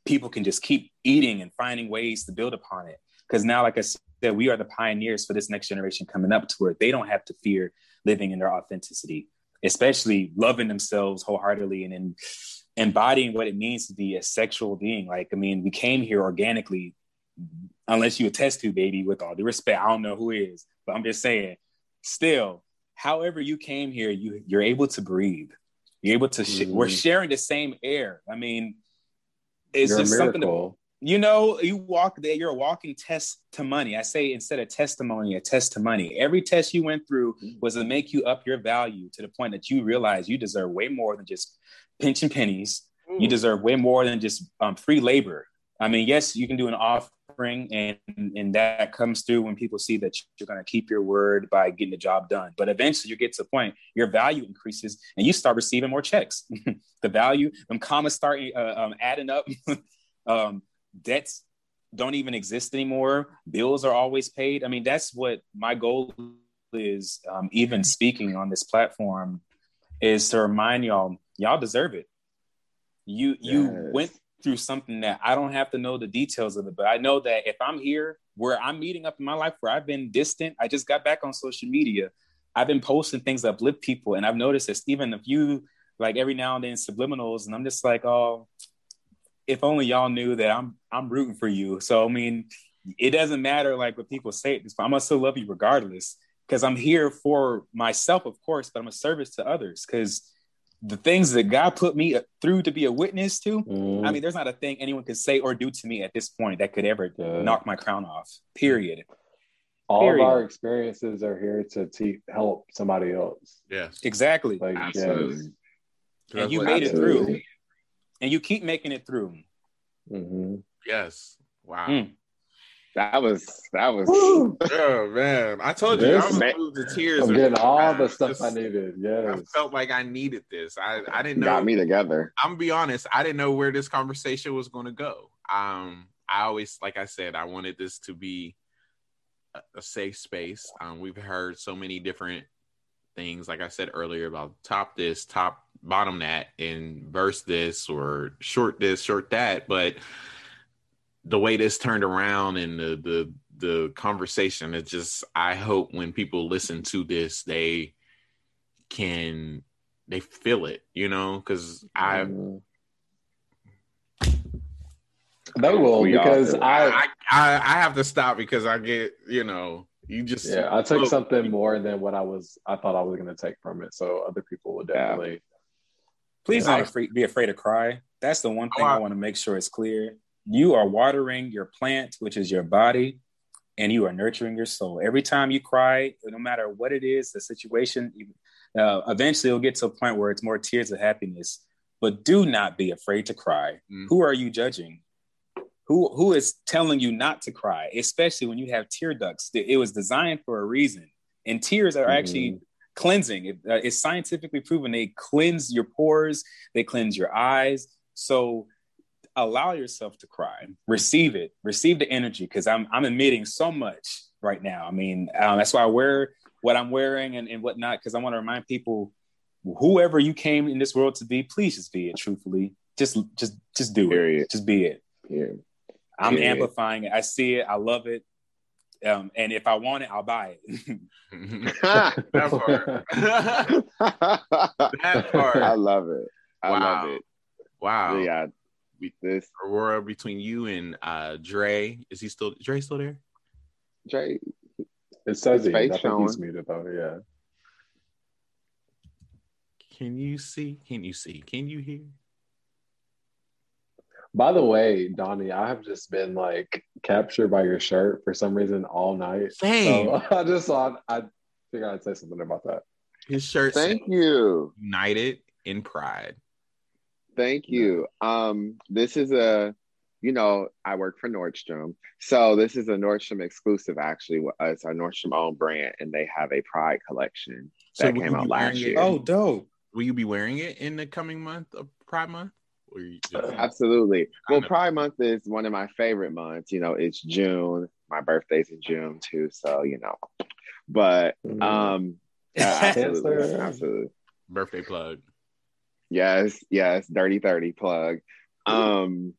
people can just keep eating and finding ways to build upon it. Because now, like I said, we are the pioneers for this next generation coming up to where they don't have to fear living in their authenticity, especially loving themselves wholeheartedly and then embodying what it means to be a sexual being. Like, I mean, we came here organically, unless you attest to, baby, with all due respect. I don't know who is, but I'm just saying, still, however you came here, you you're able to breathe. You're able to. Sh- Mhm. We're sharing the same air. I mean, it's You're just something. To, you know, you walk there, you're a walking test to money. I say instead of testimony, a test to money. Every test you went through was to make you up your value to the point that you realize you deserve way more than just pinching pennies. You deserve way more than just um, free labor. I mean, yes, you can do an offering, and and that comes through when people see that you're going to keep your word by getting the job done. But eventually, you get to a point your value increases, and you start receiving more checks. the value, them commas start uh, um, adding up. um, debts don't even exist anymore. Bills are always paid. I mean, that's what my goal is. Um, even speaking on this platform is to remind y'all, y'all deserve it. You you Yes. went through something that I don't have to know the details of it, but I know that if I'm here where I'm meeting up in my life where I've been distant, I just got back on social media. I've been posting things that uplift people, and I've noticed that even if you like every now and then subliminals, and I'm just like, oh, if only y'all knew that I'm I'm rooting for you. So I mean, it doesn't matter like what people say. I'm gonna still love you regardless because I'm here for myself, of course, but I'm a service to others because the things that God put me through to be a witness to. Mm, I mean, there's not a thing anyone could say or do to me at this point that could ever Yeah. knock my crown off. Period. all period. of our experiences are here to te- help somebody else. Yes. Exactly. Like, Absolutely. and you made what- it through, and you keep making it through. hmm Yes. Wow. Mm. That was that was Oh man, I told you This- I was moved to tears. I'm getting all the stuff just- I needed. Yeah, I felt like I needed this. I, I didn't know. got me together. I'm gonna be honest. I didn't know where this conversation was going to go. Um, I always, like I said, I wanted this to be a, a safe space. Um, we've heard so many different things, like I said earlier, about top this, top bottom that, and verse this, or short this, short that. But the way this turned around and the the the conversation, it just I hope when people listen to this, they can they feel it, you know, because I. They will because. I I, I I have to stop because I get you know you just yeah I took Look, something more than what I was I thought I was going to take from it. So other people would Yeah. definitely. Please Yeah. don't afraid, be afraid to cry. That's the one oh, thing Oh, I- I want to make sure is clear. You are watering your plant, which is your body, and you are nurturing your soul. Every time you cry, no matter what it is, the situation, uh, eventually it'll get to a point where it's more tears of happiness. But do not be afraid to cry. Mm. Who are you judging? Who who is telling you not to cry? Especially when you have tear ducts. It was designed for a reason, and tears are actually cleansing. It, uh, it's scientifically proven they cleanse your pores, they cleanse your eyes. So allow yourself to cry, receive it, receive the energy because I'm I'm emitting so much right now. I mean, um, that's why I wear what I'm wearing and, and whatnot because I want to remind people, whoever you came in this world to be, please just be it. Truthfully, just just just do it. Just be it. Yeah. I'm Period. amplifying it. I see it. I love it. Um, and if I want it, I'll buy it. that part. that part. I love it. I Wow. love it. Wow. Yeah. This Aurora between you and uh Dre. Is he still Dre still there? Jay, It says he. I face think showing. he's muted though. Yeah. Can you see? Can you see? Can you hear? By the way, Donnie, I have just been like captured by your shirt for some reason all night. Same. So I just thought I figured I'd say something about that. His shirt said thank you. united in pride. Thank you. Um, this is a, you know, I work for Nordstrom, so this is a Nordstrom exclusive. Actually, Uh, it's our Nordstrom own brand, and they have a Pride collection that will came out last wearing it- year. oh, dope. Will you be wearing it in the coming month of Pride Month? Or you just- Absolutely. Well. Pride Month is one of my favorite months. You know, it's June. My birthday's in June too, so you know. But Mm. um, yeah, absolutely, Cancer. absolutely. birthday plug. Yes, yes, dirty 30 plug. Um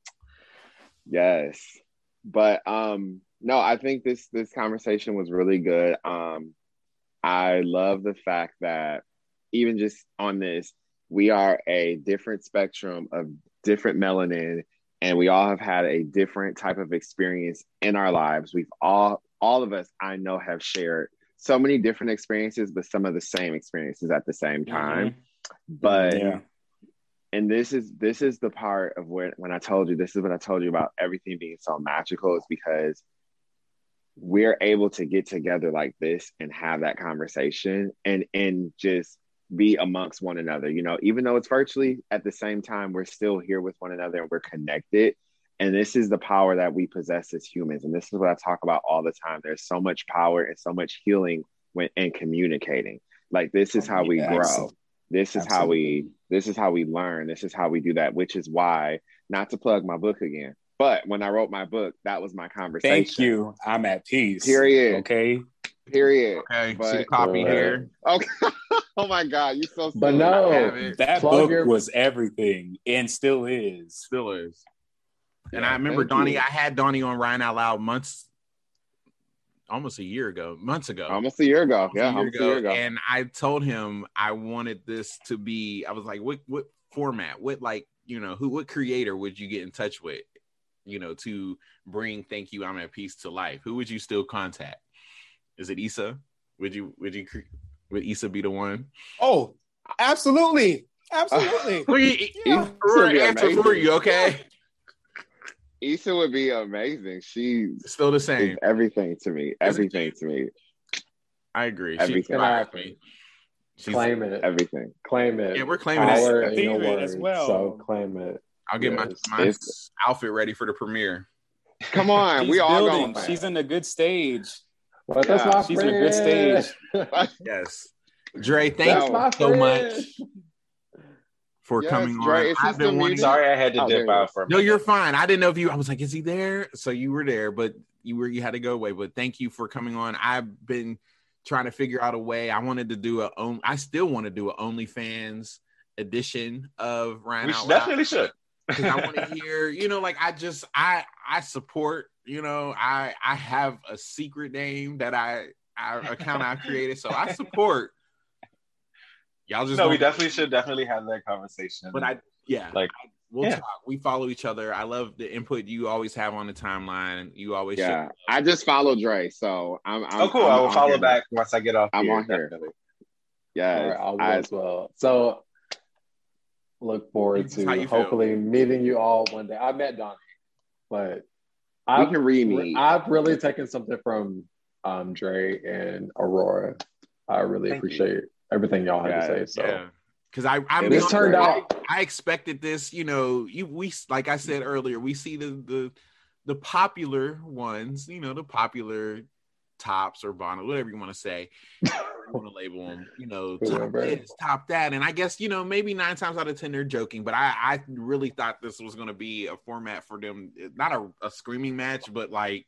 yes. But um no, I think this this conversation was really good. Um I love the fact that even just on this, we are a different spectrum of different melanin and we all have had a different type of experience in our lives. We've all all of us I know have shared so many different experiences but some of the same experiences at the same time. But Yeah. And this is this is the part of when when I told you this is what I told you about everything being so magical is because we're able to get together like this and have that conversation and and just be amongst one another you know even though it's virtually at the same time we're still here with one another and we're connected. And this is the power that we possess as humans. And this is what i talk about all the time. There's so much power and so much healing when in communicating. Like this is how we grow. This is how we this is how we learn this is how we do that which is why not to plug my book again but when i wrote my book that was my conversation Thank you. I'm at peace. Period. Okay. period Okay, But- see the copy Right. here. okay oh my god you're so But no. I have it. That Plug book your- was everything and still is. Still is. And Yeah, I remember Donnie. you. I had Donnie on Ryan Out Loud months, almost a year ago, months ago. almost a year ago almost yeah almost a year ago And I told him I wanted this to be. I was like, what what format? What like you know who? What creator would you get in touch with? You know, to bring "Thank You, I'm at Peace" to life. Who would you still contact? Is it Issa? Would you would you would Issa be the one? Oh, absolutely. Absolutely. Look, he- Yeah. he- Aurora Issa would be answer for you, okay? Issa would be amazing she Still the same. everything to me everything to me I agree. She Everything. inspires me. She's, claim it. everything Claim it. yeah, we're claiming Power it. in your Favorite words. as well. So claim it. I'll get my, Yes. my It's- outfit ready for the premiere. come on we all building. going She's in a good stage. Well, that's Yeah, my she's in a good stage. Yes. Dre, That's thank my you so friend. much for Yes, coming Dre, on. is I've been wanting. Sorry, I had to Oh, dip out go. for No, minute. you're fine. I didn't know if you. I was like, is he there? So you were there, but you were you had to go away. But thank you for coming on. I've been trying to figure out a way. I wanted to do a own. I still want to do an OnlyFans edition of Ryan We Out should, definitely should. because I want to hear, you know, like I just I I support, you know, I I have a secret name that I, I account I created, so I support. Y'all just no, we don't- definitely should definitely have that conversation. But I yeah, Like, I- we'll yeah. talk. We follow each other. I love the input you always have on the timeline. You always yeah share- i just follow dre so i'm, I'm oh, cool. I'm I will follow here. back once I get off. I'm here, on here. definitely. yeah All right, I as well. So look forward This how to you feel. hopefully meeting you all one day. I met Donnie, but we I've, can read me I've really taken something from um, Dre and Aurora. I really Thank you. Everything y'all had Yeah, to say. So yeah. Because I, I It this turned out I expected this, you know, you we like I said earlier, we see the the the popular ones, you know, the popular tops or bottom, whatever you want to say. want to label them, you know, top this, top that. And I guess, you know, maybe nine times out of ten they're joking, but I, I really thought this was gonna be a format for them, not a, a screaming match, but like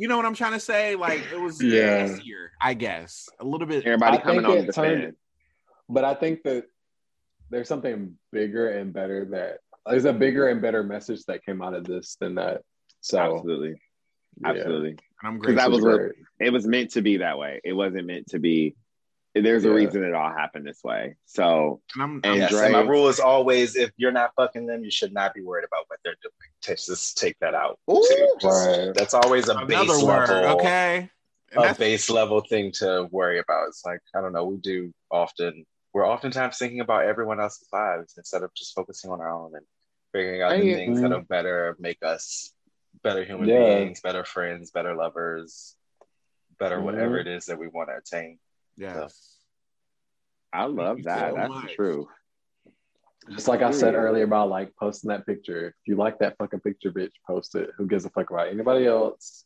you know what I'm trying to say? Like it was Yeah. easier, I guess. A little bit everybody I coming on the turned- defense But I think that there's something bigger and better that there's a bigger and better message that came out of this than that. So absolutely yeah, absolutely and I'm because grateful. that was this is a, great. it was meant to be that way it wasn't meant to be there's a reason it all happened this way so and I'm, and Yes, Dre- and my rule is always if you're not fucking them, you should not be worried about what they're doing. Just, just take that out. Ooh. Just- Right. That's always a base word, level, okay? And a base level thing to worry about. It's like I don't know. We do often. We're oftentimes thinking about everyone else's lives instead of just focusing on our own and figuring out the Hey, things that'll better make us better human Yeah. beings, better friends, better lovers, better Mhm. whatever it is that we want to attain. Yes. I love you that so that's much. true Just like I said earlier about like posting that picture. If you like that fucking picture, bitch, post it. Who gives a fuck about anybody else?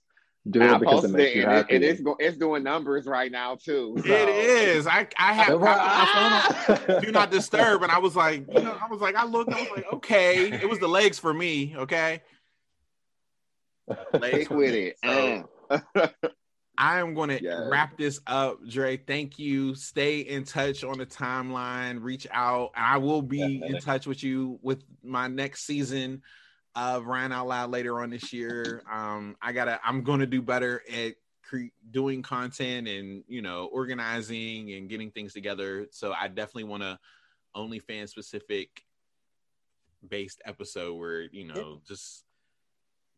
Do I it because it posted makes it, you and it, it is go, it's doing numbers right now too. so- It is. I I have I put my phone on do not disturb, and I was like, you know, I was like, I looked, I was like, okay, it was the legs for me, okay. Legs with it. So Uh. I am going to Yes. wrap this up, Dre. Thank you. Stay in touch on the timeline. Reach out. I will be in touch with you with my next season of Ryan Out Loud later on this year. Um, I gotta. I'm going to do better at cre- doing content and you know organizing and getting things together. So I definitely want to OnlyFans specific based episode where you know just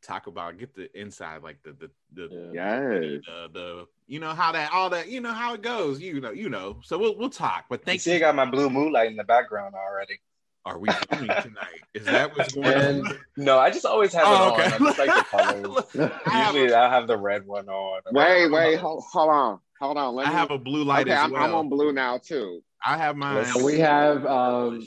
talk about get the inside like the the the Yeah. yes. the, the you know how that all that you know how it goes you know you know so we'll we'll talk but You thank see, I you got my blue moonlight in the background already. Are we filming tonight? Is that what's going And on? No, I just always have Oh, it on. okay. I just like the colors. Usually I have the red one on. Wait, wait, hold, hold on, hold on. Let I me. have a blue light okay, as I'm, well. I'm on blue now too. I have mine. So we have um,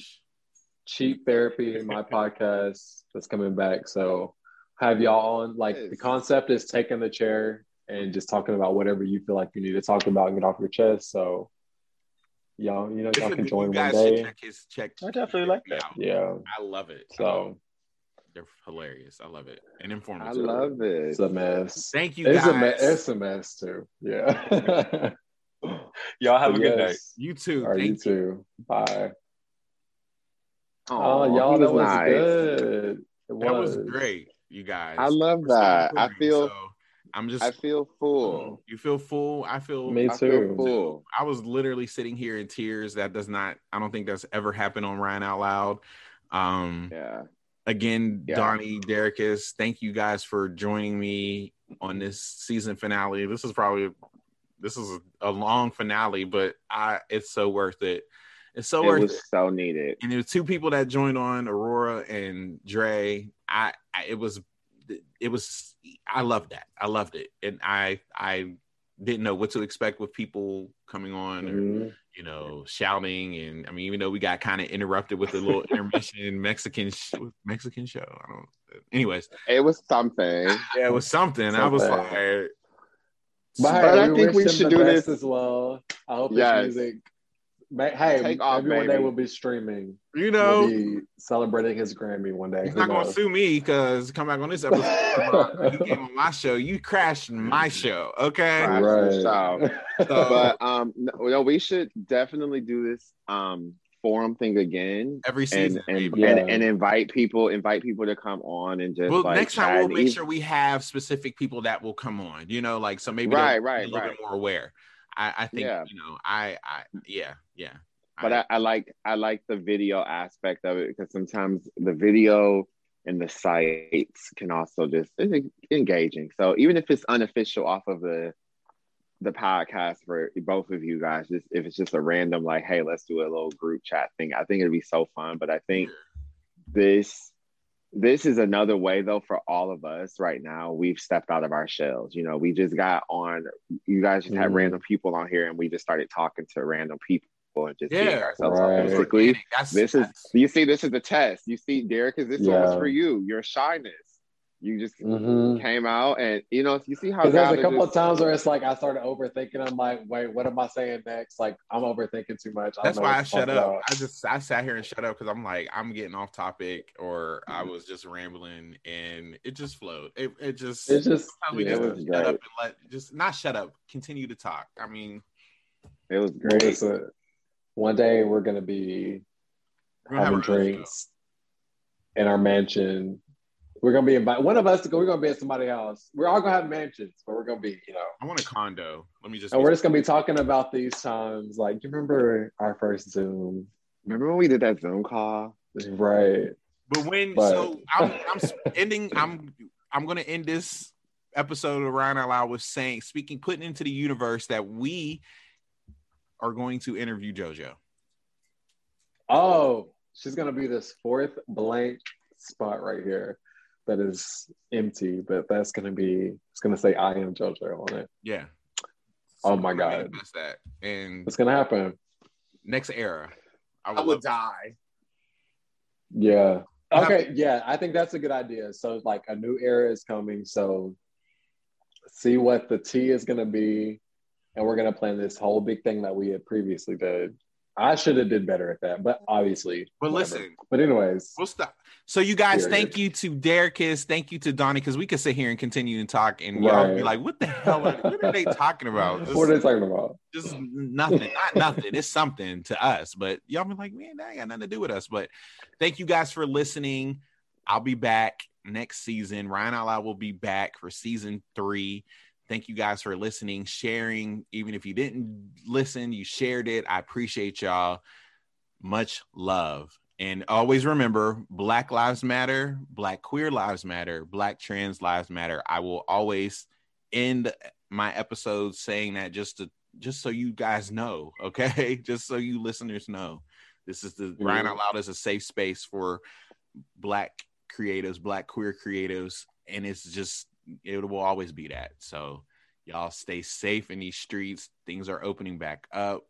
cheap therapy in my podcast that's coming back. So have y'all on like the concept is taking the chair and just talking about whatever you feel like you need to talk about and get off your chest. So y'all, you know, y'all can join one guys should day. check his check. I definitely like that. out. Yeah. I love it. So they're hilarious. I love it and informative. I love this. it's a mess. Thank you It's guys. a mess. It's a mess too. Yeah. Y'all have a But good night. you too. All right, you you. too. Bye. Aw, Oh, y'all, that was nice. good. It That was great, you guys. I love that. I feel- so I'm just. I feel full. you feel full. I feel. Me I feel too. full. I was literally sitting here in tears. That does not. I don't think that's ever happened on Ryan Out Loud. Um, Yeah. again, Yeah. Donnie, Derrickis, thank you guys for joining me on this season finale. This is probably this is a long finale, but I it's so worth it. It's so it worth was it. so needed. And there were two people that joined on, Aurora and Dre. I, I it was it was I loved that. I loved it. And I I didn't know what to expect with people coming on or Mhm. you know, shouting and I mean, even though we got kind of interrupted with a little intermission Mexican sh- Mexican show. I don't. Anyways, It was something. yeah, it was something. I was like, But, But hey, I think we should do this- as well. I hope Yes. his music. May, hey, Take off, maybe one day we'll be streaming. you We'll know, be celebrating his Grammy one day. he's Who not gonna sue me because come back on this episode. you came on my show. You crashed my show. Okay. Right. Right. So- So, But um, no, no, we should definitely do this um forum thing again. every season, and, maybe. Yeah. and and invite people, invite people to come on and just Well, like next time we'll make even- sure we have specific people that will come on. You know, like so maybe Right, right, a little right. bit more aware. I, I think Yeah. you know, I, I, yeah, yeah. but I, I like I like the video aspect of it because sometimes the video and the sites can also just it's engaging. So even if it's unofficial off of the the podcast for both of you guys, just if it's just a random like, hey, let's do a little group chat thing, I think it'd be so fun. But I think this this is another way though for all of us right now we've stepped out of our shells you know we just got on you guys just had Mhm. random people on here and we just started talking to random people and just being Yeah. ourselves Right. authentically Organic. That's, this is you see this is the test you see Derrickis this one was for you your shyness you just Mhm. came out and you know you see how there's a couple just- of times where it's like I started overthinking. I'm like, wait, what am I saying next? Like I'm overthinking too much. That's know why I shut up. about. I just I sat here and shut up because I'm like I'm getting off topic or I was just rambling and it just flowed. It it just It's just we yeah. just It was shut up great. and let just not shut up, continue to talk. I mean, it was Well, great listen, one day we're gonna be we're having drinks in our mansion. We're gonna be invited. One of us to go. We're gonna be at somebody's house. We're all gonna have mansions, but we're gonna be, you know, I want a condo. Let me just. and we're just gonna be talking about these times. Like, do you remember our first Zoom, remember when we did that zoom call right? But when But- so I'm, I'm ending. I'm I'm gonna end this episode of Ryan Out Loud with saying, speaking, putting into the universe that we are going to interview JoJo. Oh, she's gonna be this fourth blank spot right here that is empty, but that's gonna be. It's gonna say "I am JoJo" on it. Yeah. Oh my I'm gonna God. manifest that and It's gonna happen. next era. I I would, would die. Yeah. I'll Okay. Yeah, I think that's a good idea. So, like, a new era is coming. So, see what the T is going to be, and we're going to plan this whole big thing that we had previously did. I should have did better at that, but obviously. But whatever. listen, But anyways, we'll stop. So you guys, Period. thank you to Derrickis, thank you to Donnie, because we could sit here and continue to talk, and y'all be like, "What the hell? Are, what are they talking about?" This- what are they talking about? just nothing, not nothing. It's something to us, but y'all be like, man, that ain't got nothing to do with us. But thank you guys for listening. I'll be back next season. Ryan Out will be back for season three. Thank you guys for listening, sharing. Even if you didn't listen, you shared it. I appreciate y'all. Much love. And always remember Black Lives Matter, Black Queer Lives Matter, Black Trans Lives Matter. I will always end my episodes saying that just to just so you guys know, okay? Just so you listeners know. This is the Ryan Mhm. Out Loud is a safe space for black creatives, black queer creatives, and it's just it will always be that. So y'all stay safe in these streets. Things are opening back up.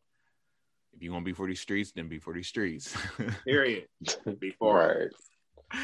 If you want to be for these streets, then be for these streets. Period. Before. Right.